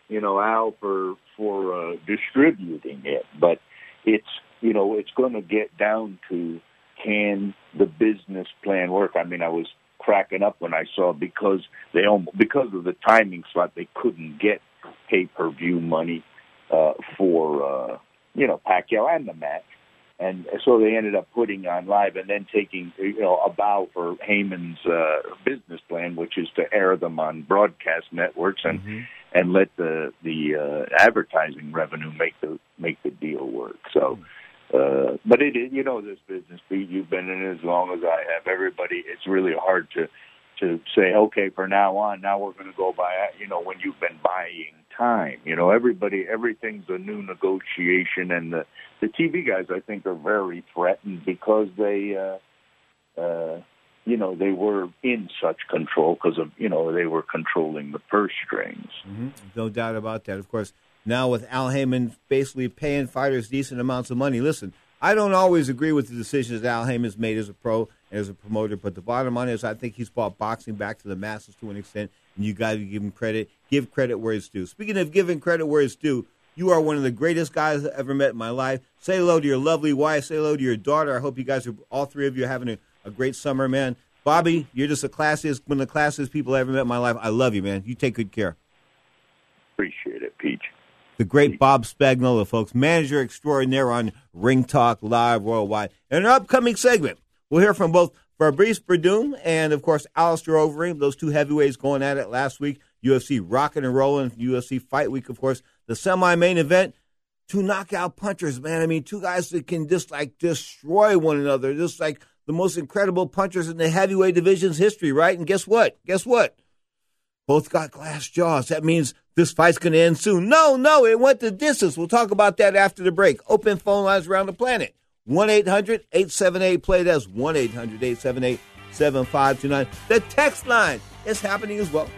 you know, Al for for uh, distributing it. But it's you know, it's going to get down to can the business plan work? I mean, I was cracking up when I saw because they almost, because of the timing slot they couldn't get pay per view money uh, for uh, you know Pacquiao and the match, and so they ended up putting on live and then taking you know a bow for Haymon's uh, business plan, which is to air them on broadcast networks and Mm-hmm. and let the the uh, advertising revenue make the make the deal work. So. Uh, but it, is- you know, this business, Pete, you've been in it as long as I have. Everybody, it's really hard to to say, okay, for now on, now we're going to go by, you know, when you've been buying time. You know, everybody, everything's a new negotiation, and the the TV guys, I think, are very threatened because they, uh, uh, you know, they were in such control because of, you know, they were controlling the purse strings. hmm No doubt about that. Of course, now with Al Haymon basically paying fighters decent amounts of money. Listen, I don't always agree with the decisions Al Haymon's made as a pro and as a promoter, but the bottom line is I think he's brought boxing back to the masses to an extent, and you got to give him credit. Give credit where it's due. Speaking of giving credit where it's due, you are one of the greatest guys I've ever met in my life. Say hello to your lovely wife. Say hello to your daughter. I hope you guys are all three of you are having a, a great summer, man. Bobby, you're just the classiest, one of the classiest people I ever met in my life. I love you, man. You take good care. Appreciate it, Peach. The great Bob Spagnola, folks, manager extraordinaire on Ring Talk Live Worldwide. In our upcoming segment, we'll hear from both Fabrice Werdum and, of course, Alistair Overeem, those two heavyweights going at it last week. UFC rocking and rolling, UFC Fight Week, of course, the semi-main event. Two knockout punchers, man. I mean, two guys that can just like destroy one another, just like the most incredible punchers in the heavyweight division's history, right? And guess what? Guess what? Both got glass jaws. That means this fight's going to end soon. No, no, it went the distance. We'll talk about that after the break. Open phone lines around the planet. 1 800 878 play. That's 1 800 878 7529. The text line is happening as well.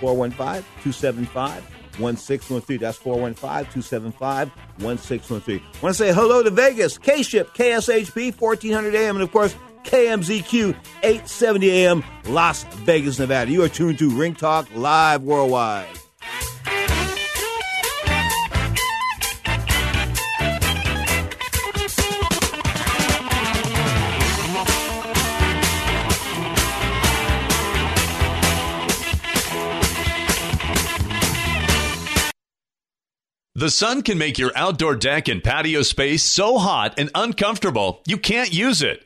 415 275 1613. That's 415 275 1613. Want to say hello to Vegas, K Ship, KSHP 1400 AM, and of course, KMZQ 870 AM, Las Vegas, Nevada. You are tuned to Ring Talk Live Worldwide. The sun can make your outdoor deck and patio space so hot and uncomfortable you can't use it.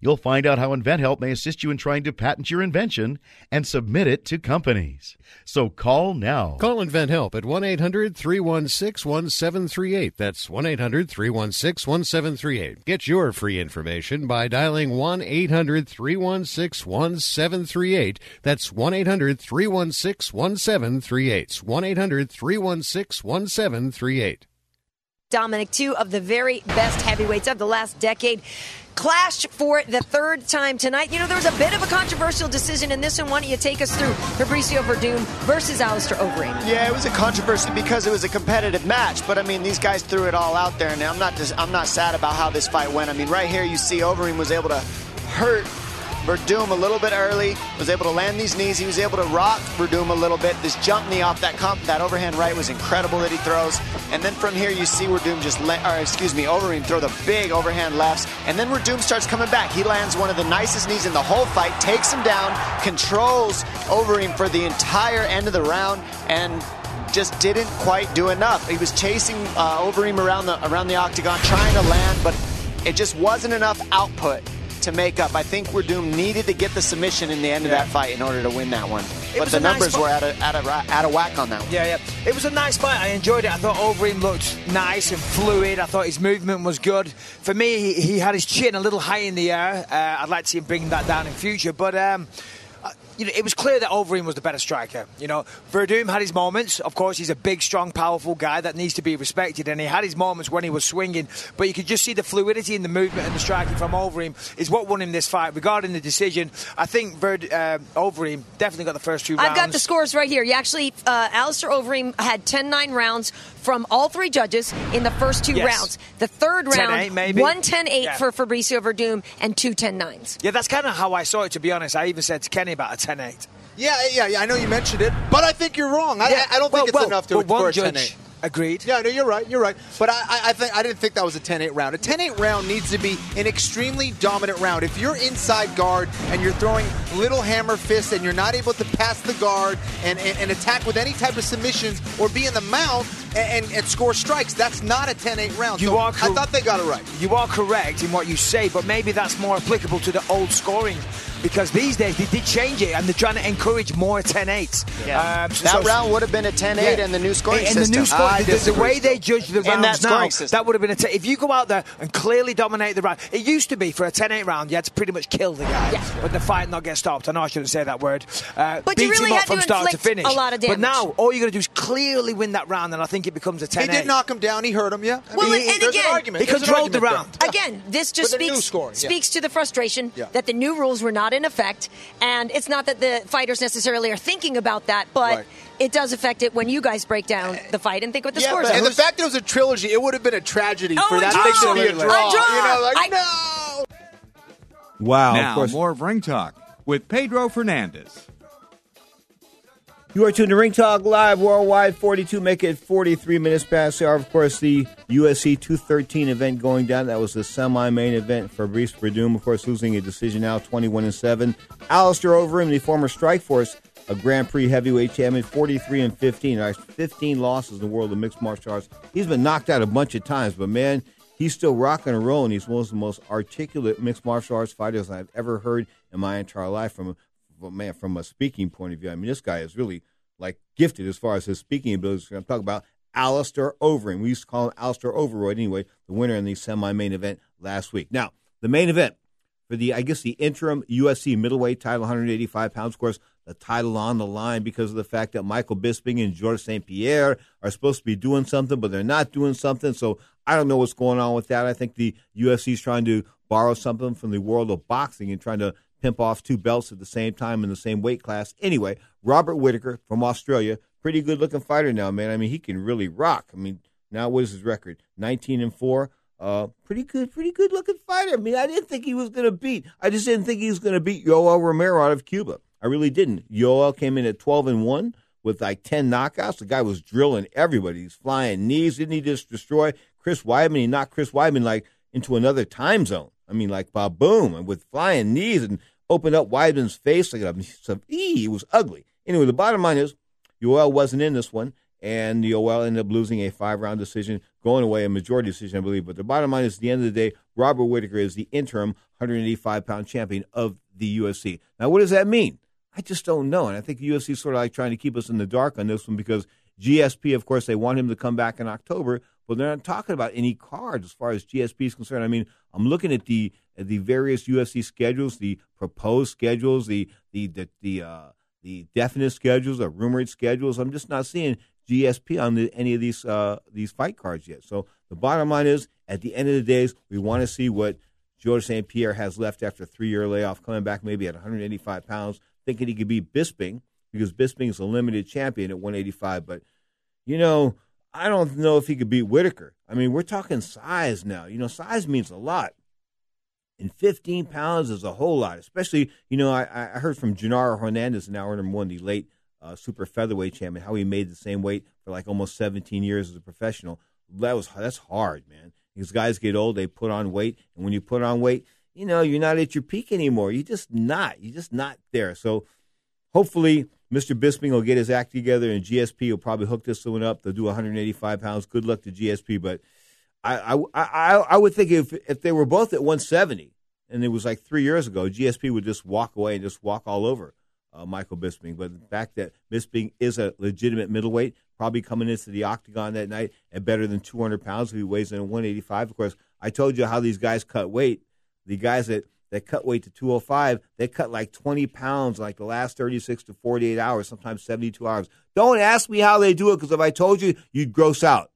You'll find out how InventHelp may assist you in trying to patent your invention and submit it to companies. So call now. Call InventHelp at 1 800 316 1738. That's 1 800 316 1738. Get your free information by dialing 1 800 316 1738. That's 1 800 316 1738. 1 800 316 1738. Dominic, two of the very best heavyweights of the last decade clashed for the third time tonight. You know, there was a bit of a controversial decision in this one. Why don't you take us through Fabricio Werdum versus Alistair Overeem? Yeah, it was a controversy because it was a competitive match. But I mean, these guys threw it all out there, and I'm not just, I'm not sad about how this fight went. I mean, right here you see Overeem was able to hurt Werdum a little bit early, was able to land these knees. He was able to rock Werdum a little bit. This jump knee off that comp, that overhand right was incredible that he throws. And then from here, you see Werdum just, let, or excuse me, Overeem throw the big overhand lefts. And then Werdum starts coming back. He lands one of the nicest knees in the whole fight, takes him down, controls Overeem for the entire end of the round, and just didn't quite do enough. He was chasing uh, Overeem around the around the octagon, trying to land, but it just wasn't enough output to make up. I think Werdum needed to get the submission in the end of that fight in order to win that one. It but the nice numbers were out of, out, of, out of whack on that one. Yeah, yeah. It was a nice fight. I enjoyed it. I thought Overeem looked nice and fluid. I thought his movement was good. For me, he, he had his chin a little high in the air. Uh, I'd like to see him bring that down in future. But um, you know, it was clear that Overeem was the better striker. You know, Werdum had his moments. Of course, he's a big, strong, powerful guy that needs to be respected, and he had his moments when he was swinging. But you could just see the fluidity in the movement and the striking from Overeem is what won him this fight. Regarding the decision, I think Verd, uh, Overeem definitely got the first two rounds. I've got the scores right here. You actually, uh, Alistair Overeem had 10 9 rounds from all three judges in the first two Yes. rounds. The third round, maybe. 1 10 8 Yeah. for Fabricio Werdum and two 10 9s. Yeah, that's kind of how I saw it, to be honest. I even said to Kenny about a 10 8. Yeah, yeah, yeah. I know you mentioned it, but I think you're wrong. I, Yeah, I don't well, think it's well, enough to well, score a judge 10-8. Agreed. Yeah, no, you're right. You're right. But I, I, I think I didn't think that was a 10-8 round. A 10-8 round needs to be an extremely dominant round. If you're inside guard and you're throwing little hammer fists and you're not able to pass the guard and, and, and attack with any type of submissions or be in the mount and, and, and score strikes, that's not a 10-8 round. You So are I thought they got it right. You are correct in what you say, but maybe that's more applicable to the old scoring. Because these days they did change it and they're trying to encourage more 10 8s. Yeah. That round would have been a 10-8 in the new scoring and the system. new scoring, I the, the way they judge the In rounds that now, system. that would have been a 10. If you go out there and clearly dominate the round, it used to be for a 10 8 round, you had to pretty much kill the guy. But the fight not get stopped. I know I shouldn't say that word. Uh, But you beat really him up had to from start to inflict finish. a lot of damage. But now, all you got to do is clearly win that round, and I think it becomes a 10 He did knock him down. He hurt him, yeah. I Well, mean, and there's again, an argument. He controlled the round. Again, this just With the new speaks scoring, yeah. speaks to the frustration Yeah. that the new rules were not in effect, and it's not that the fighters necessarily are thinking about that, but Right. it does affect it when you guys break down the fight and think what the yeah, scores are. and the fact that it was a trilogy, it would have been a tragedy Oh, for a that draw! thing to be a A draw. draw! You know, like I- no. Wow. now, of course. more of Ring Talk with Pedro Fernandez. You are tuned to Ring Talk Live Worldwide 42, make it 43 minutes past the hour. Of course, the UFC 213 event going down. That was the semi main event. Fabrice Werdum, of course, losing a decision now 21 and 7. Alistair Overeem, the former Strikeforce, a Grand Prix heavyweight champion, 43 and 15. All right, 15 losses in the world of mixed martial arts. He's been knocked out a bunch of times, but man, he's still rocking and rolling. He's one of the most articulate mixed martial arts fighters I've ever heard in my entire life from from, man, from a speaking point of view, I mean, this guy is really like gifted as far as his speaking abilities. I'm talking about Alistair Overeem. We used to call him Alistair Overroyd anyway, the winner in the semi-main event last week. Now, the main event for the, I guess, the interim UFC middleweight title, 185 pounds. Of course, the title on the line because of the fact that Michael Bisping and Georges St. Pierre are supposed to be doing something, but they're not doing something. So I don't know what's going on with that. I think the UFC is trying to borrow something from the world of boxing and trying to pimp off two belts at the same time in the same weight class. Anyway, Robert Whitaker from Australia, pretty good looking fighter now, man. I mean, he can really rock. I mean, now what is his record? 19 and 4. Uh, pretty good, pretty good looking fighter. I mean, I didn't think he was going to beat. I just didn't think he was going to beat Yoel Romero out of Cuba. I really didn't. Yoel came in at 12 and 1 with like 10 knockouts. The guy was drilling everybody. He's flying knees. Didn't he just destroy Chris Weidman? He knocked Chris Weidman like into another time zone. I mean, like, bah, boom, and with flying knees and opened up Weidman's face like a, some, ee, it was ugly. Anyway, the bottom line is Yoel wasn't in this one, and Yoel ended up losing a five round decision, going away a majority decision, I believe. But the bottom line is, at the end of the day, Robert Whitaker is the interim 185 pound champion of the UFC. Now, what does that mean? I just don't know. And I think the UFC is sort of like trying to keep us in the dark on this one because GSP, of course, they want him to come back in October, but they're not talking about any cards as far as GSP is concerned. I mean, I'm looking at the at the various UFC schedules, the proposed schedules, the the the the, uh, the definite schedules, the rumored schedules. I'm just not seeing GSP on the, any of these uh, these fight cards yet. So the bottom line is, at the end of the days, we want to see what George St. Pierre has left after a three year layoff, coming back maybe at 185 pounds, thinking he could be Bisping because Bisping is a limited champion at 185. But you know, I don't know if he could beat Whitaker. I mean, we're talking size now. You know, size means a lot. And 15 pounds is a whole lot, especially, you know, I, I heard from Genaro Hernandez hour number one, the late uh, super featherweight champion, how he made the same weight for like almost 17 years as a professional. That was that's hard, man. Because guys get old, they put on weight, and when you put on weight, you know, you're not at your peak anymore. You're just not. You're just not there. So hopefully Mr. Bisping will get his act together, and GSP will probably hook this one up. They'll do 185 pounds. Good luck to GSP, but I, I, I, I would think if if they were both at 170, and it was like three years ago, GSP would just walk away and just walk all over uh, Michael Bisping. But the fact that Bisping is a legitimate middleweight, probably coming into the octagon that night at better than 200 pounds, if he weighs in at 185. Of course, I told you how these guys cut weight. The guys that that cut weight to 205, they cut like 20 pounds like the last 36 to 48 hours, sometimes 72 hours. Don't ask me how they do it because if I told you, you'd gross out.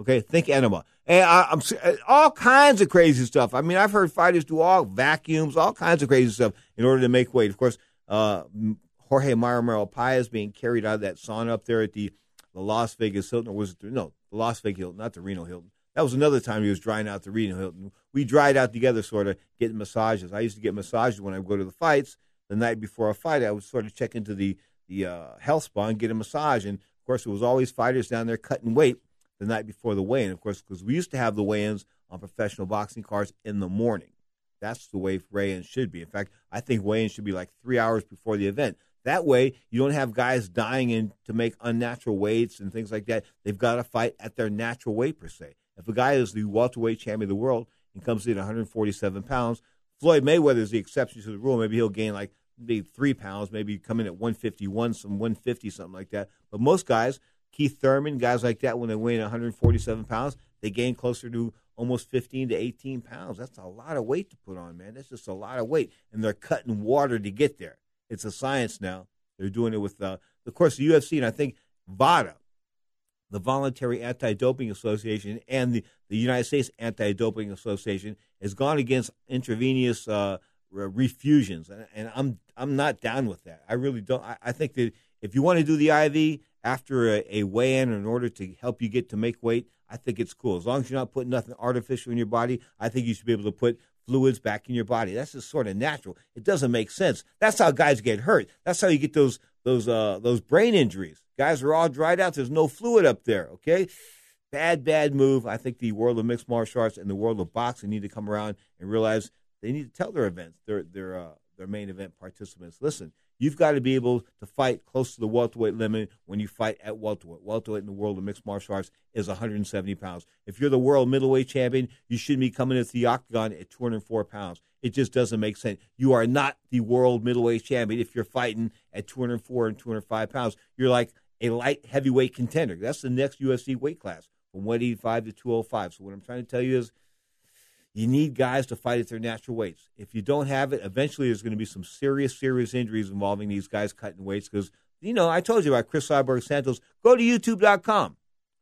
Okay, think enema. And I, am all kinds of crazy stuff. I mean, I've heard fighters do all vacuums, all kinds of crazy stuff in order to make weight. Of course, uh, Jorge Maromero Paez being carried out of that sauna up there at the, the Las Vegas Hilton, or was it the, no, the Las Vegas Hilton, not the Reno Hilton. That was another time he was drying out the Reno Hilton. We dried out together, sort of getting massages. I used to get massages when I would go to the fights. The night before a fight, I would sort of check into the the uh, health spa and get a massage. And of course, it was always fighters down there cutting weight the night before the weigh-in. Of course, because we used to have the weigh-ins on professional boxing cards in the morning. That's the way weigh-ins should be. In fact, I think weigh-ins should be like three hours before the event. That way, you don't have guys dying in to make unnatural weights and things like that. They've got to fight at their natural weight per se. If a guy is the welterweight champion of the world and comes in 147 pounds, Floyd Mayweather is the exception to the rule. Maybe he'll gain like maybe three pounds, maybe come in at 151, some 150, something like that. But most guys, Keith Thurman, guys like that, when they weigh in 147 pounds, they gain closer to almost 15 to 18 pounds. That's a lot of weight to put on, man. That's just a lot of weight. And they're cutting water to get there. It's a science now. They're doing it with, uh, of course, the UFC, and I think VADA, the Voluntary Anti Doping Association and the, the United States Anti Doping Association has gone against intravenous uh, refusions, and, and, I'm I'm not down with that. I really don't. I, I think that if you want to do the IV after a, a weigh-in in order to help you get to make weight, I think it's cool. As long as you're not putting nothing artificial in your body, I think you should be able to put fluids back in your body. That's just sort of natural. It doesn't make sense. That's how guys get hurt. That's how you get those those uh, those brain injuries. Guys are all dried out. There's no fluid up there. Okay, bad bad move. I think the world of mixed martial arts and the world of boxing need to come around and realize they need to tell their events, their their uh, their main event participants. Listen, You've got to be able to fight close to the welterweight limit when you fight at welterweight. Welterweight in the world of mixed martial arts is 170 pounds. If you're the world middleweight champion, you shouldn't be coming into the octagon at 204 pounds. It just doesn't make sense. You are not the world middleweight champion if you're fighting at 204 and 205 pounds. You're like a light heavyweight contender. That's the next UFC weight class from 185 to 205. So what I'm trying to tell you is you need guys to fight at their natural weights. If you don't have it, eventually there's going to be some serious, serious injuries involving these guys cutting weights because, you know, I told you about Cris Cyborg Santos. Go to YouTube.com.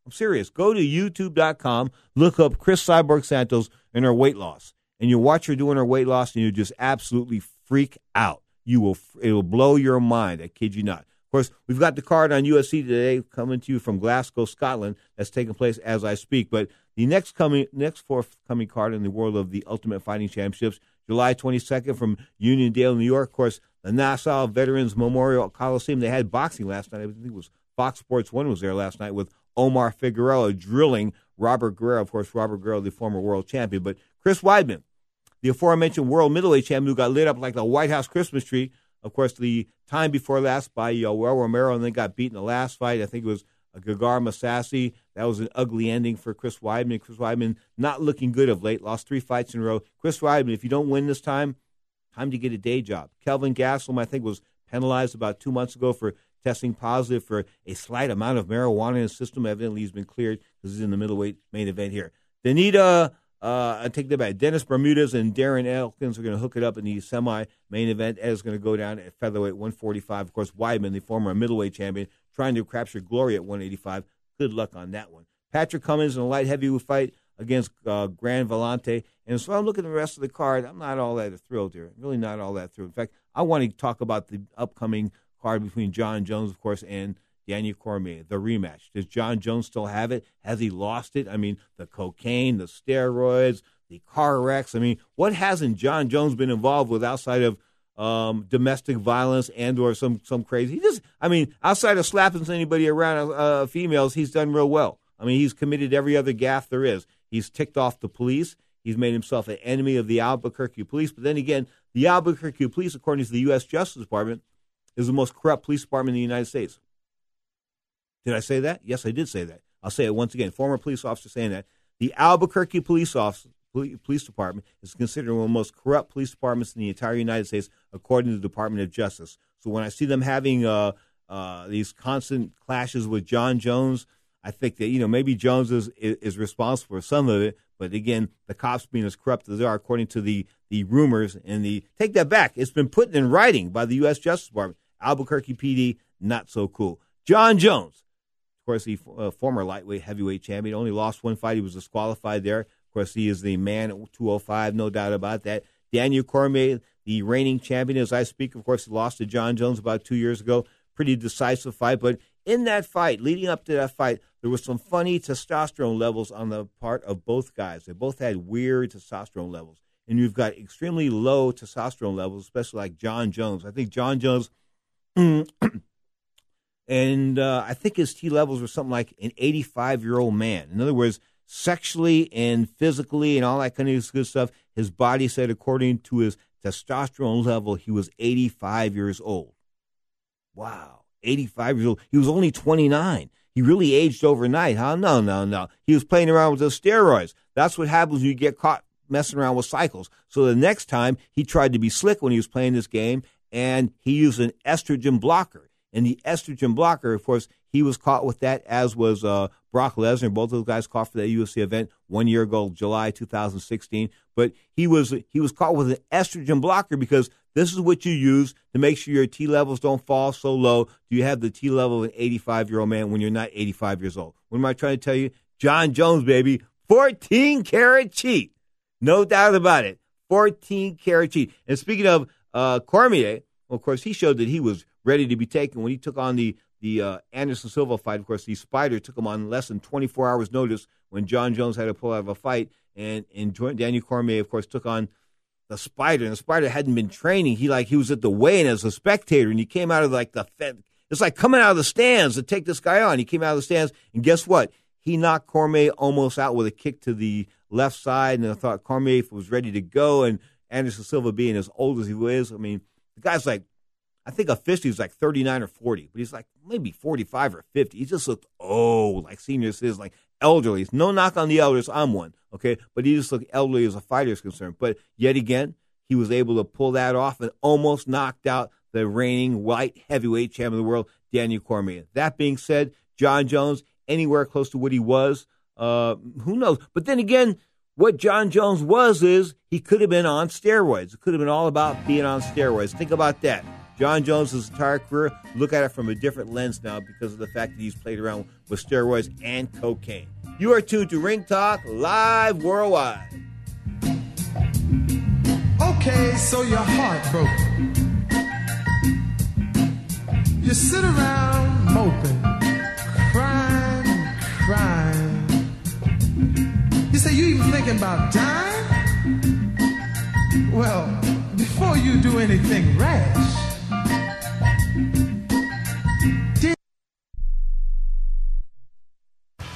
I'm serious. Go to YouTube.com, look up Cris Cyborg Santos and her weight loss. And you watch her doing her weight loss and you just absolutely freak out. You will, it will blow your mind. I kid you not. Of course, we've got the card on UFC today coming to you from Glasgow, Scotland. That's taking place as I speak. But the next coming, next forthcoming card in the world of the Ultimate Fighting Championships, July 22nd from Uniondale, New York. Of course, the Nassau Veterans Memorial Coliseum. They had boxing last night. I think it was Fox Sports One was there last night with Omar Figueroa drilling Robert Guerrero. Of course, Robert Guerrero, the former world champion, but Chris Weidman, the aforementioned world middleweight champion, who got lit up like the White House Christmas tree of course, the time before last by Yoel Romero, and then got beat in the last fight. I think it was uh, Gegard Mousasi. That was an ugly ending for Chris Weidman. Chris Weidman not looking good of late. Lost three fights in a row. Chris Weidman, if you don't win this time, time to get a day job. Kelvin Gastelum, I think, was penalized about two months ago for testing positive for a slight amount of marijuana in his system. Evidently, he's been cleared because he's in the middleweight main event here. Danita, uh, I take that back. Dennis Bermudez and Darren Elkins are going to hook it up in the semi main event. Ed is going to go down at featherweight 145. Of course, Weidman, the former middleweight champion, trying to capture glory at 185. Good luck on that one. Patrick Cummins in a light heavyweight fight against uh, Gian Villante. And so I'm looking at the rest of the card. I'm not all that thrilled here. Really not all that thrilled. In fact, I want to talk about the upcoming card between Jon Jones, of course, and Daniel Cormier, the rematch. Does Jon Jones still have it? Has he lost it? I mean, the cocaine, the steroids, the car wrecks. I mean, what hasn't Jon Jones been involved with outside of um, domestic violence and or some some crazy? He just, I mean, outside of slapping anybody around uh, females, he's done real well. I mean, he's committed every other gaffe there is. He's ticked off the police. He's made himself an enemy of the Albuquerque police. But then again, the Albuquerque police, according to the U.S. Justice Department, is the most corrupt police department in the United States. Did I say that? Yes, I did say that. I'll say it once again. Former police officer saying that. The Albuquerque Police Office, Police Department is considered one of the most corrupt police departments in the entire United States, according to the Department of Justice. So when I see them having uh, uh, these constant clashes with Jon Jones, I think that you know maybe Jones is, is responsible for some of it, but again, the cops being as corrupt as they are, according to the the rumors and the take that back, it's been put in writing by the U.S. Justice Department. Albuquerque PD, not so cool. Jon Jones, course, the uh, former lightweight heavyweight champion, only lost one fight. He was disqualified there. Of course, he is the man at 205, no doubt about that. Daniel Cormier, the reigning champion, as I speak, of course, he lost to Jon Jones about two years ago. Pretty decisive fight, but in that fight, leading up to that fight, there was some funny testosterone levels on the part of both guys. They both had weird testosterone levels. And you've got extremely low testosterone levels, especially like Jon Jones. I think Jon Jones, and uh, I think his T levels were something like an 85 year old man. In other words, sexually and physically and all that kind of good stuff, his body said, according to his testosterone level, he was 85 years old. Wow. 85 years old. He was only 29. He really aged overnight, huh? No, no, no. He was playing around with those steroids. That's what happens when you get caught messing around with cycles. So the next time he tried to be slick when he was playing this game, and he used an estrogen blocker. And the estrogen blocker, of course, he was caught with that, as was uh, Brock Lesnar. Both of those guys caught for that UFC event one year ago, July 2016. But he was he was caught with an estrogen blocker because this is what you use to make sure your T levels don't fall so low. Do you have the T level of an 85 year old man when you're not 85 years old? What am I trying to tell you? Jon Jones, baby, 14 karat cheat. No doubt about it. 14 karat cheat. And speaking of uh, Cormier, well, of course, he showed that he was ready to be taken when he took on the the uh, Anderson Silva fight. Of course, the Spider took him on less than 24 hours' notice when Jon Jones had to pull out of a fight, and and Daniel Cormier, of course, took on the spider, and the spider hadn't been training. He like he was at the weigh-in as a spectator, and he came out of like the. It's like coming out of the stands to take this guy on. He came out of the stands, and guess what? He knocked Cormier almost out with a kick to the left side, and I thought Cormier was ready to go. And Anderson Silva, being as old as he was, I mean, the guy's like, I think officially he's like 39 or 40, but he's like maybe 45 or 50. He just looked old, like senior citizens, like elderly. No knock on the elders. I'm one. Okay. But he just looked elderly as a fighter is concerned. But yet again, he was able to pull that off and almost knocked out the reigning white heavyweight champion of the world, Daniel Cormier. That being said, Jon Jones, anywhere close to what he was, uh, who knows? But then again, what Jon Jones was is he could have been on steroids. It could have been all about being on steroids. Think about that. Jon Jones' entire career, look at it from a different lens now because of the fact that he's played around with steroids and cocaine. You are tuned to Ring Talk live worldwide. Okay, so your heart broke. You sit around moping, crying, crying. You say you even thinking about dying? Well, before you do anything rash,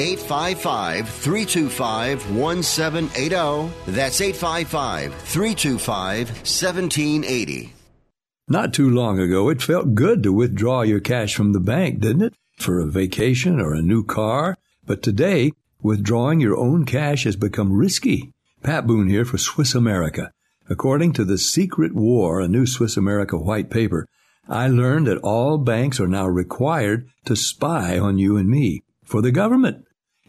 855 325 1780. That's 855 325 1780. Not too long ago, it felt good to withdraw your cash from the bank, didn't it? For a vacation or a new car. But today, withdrawing your own cash has become risky. Pat Boone here for Swiss America. According to The Secret War, a new Swiss America white paper, I learned that all banks are now required to spy on you and me for the government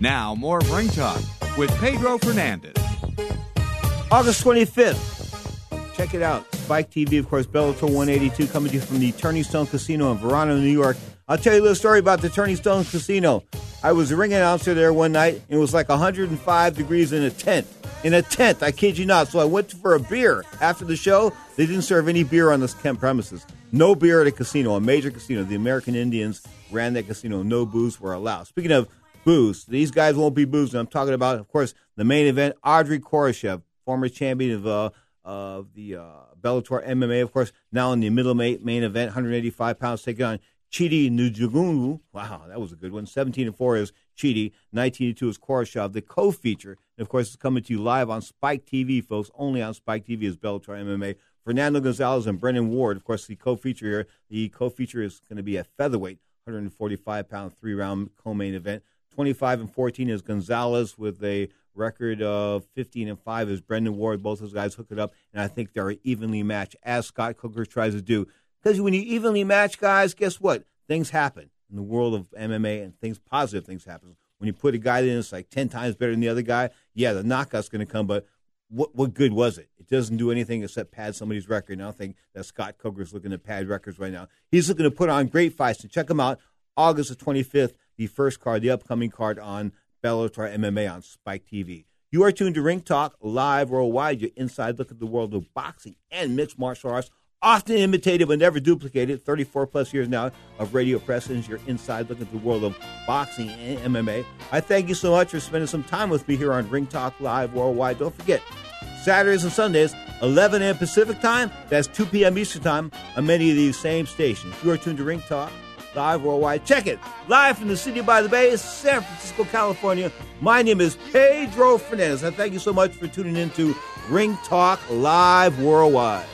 Now, more of Ring Talk with Pedro Fernandez. August 25th. Check it out. Spike TV, of course, Bellator 182 coming to you from the Turning Stone Casino in Verona, New York. I'll tell you a little story about the Turning Stone Casino. I was a ring announcer there one night, and it was like 105 degrees in a tent. In a tent, I kid you not. So I went for a beer after the show. They didn't serve any beer on the camp premises. No beer at a casino, a major casino. The American Indians ran that casino. No booze were allowed. Speaking of booze, these guys won't be boozing. I'm talking about, of course, the main event. Andrey Koreshkov, former champion of uh, of the uh, Bellator MMA, of course, now in the middle main, event, 185 pounds, taking on Chidi Njoku. Wow, that was a good one. 17 and 4 is Chidi, 19 and 2 is Koroshev. The co-feature, and of course, it's coming to you live on Spike TV, folks. Only on Spike TV is Bellator MMA. Fernando Gonzalez and Brennan Ward, of course, the co-feature here. The co-feature is going to be a featherweight, 145 pound, three round co-main event. 25 and 14 is Gonzalez with a record of 15 and 5 is Brennan Ward. Both those guys hook it up, and I think they're evenly matched, as Scott Coker tries to do. Because when you evenly match guys, guess what? Things happen in the world of MMA, and things positive things happen. When you put a guy in that's like 10 times better than the other guy, yeah, the knockout's going to come, but what what good was it? It doesn't do anything except pad somebody's record. And I think that Scott Coker's looking to pad records right now. He's looking to put on great fights. And check him out August the 25th, the first card, the upcoming card on Bellator MMA on Spike TV. You are tuned to Ring Talk live worldwide. Your inside look at the world of boxing and mixed martial arts, often imitated but never duplicated. 34 plus years now of radio presence. Your inside look at the world of boxing and MMA. I thank you so much for spending some time with me here on Ring Talk Live worldwide. Don't forget, Saturdays and Sundays, 11 a.m. Pacific time. That's 2 p.m. Eastern time on many of these same stations. You are tuned to Ring Talk Live Worldwide. Check it. Live from the city by the bay, San Francisco, California. My name is Pedro Fernandez. I thank you so much for tuning in to Ring Talk Live Worldwide.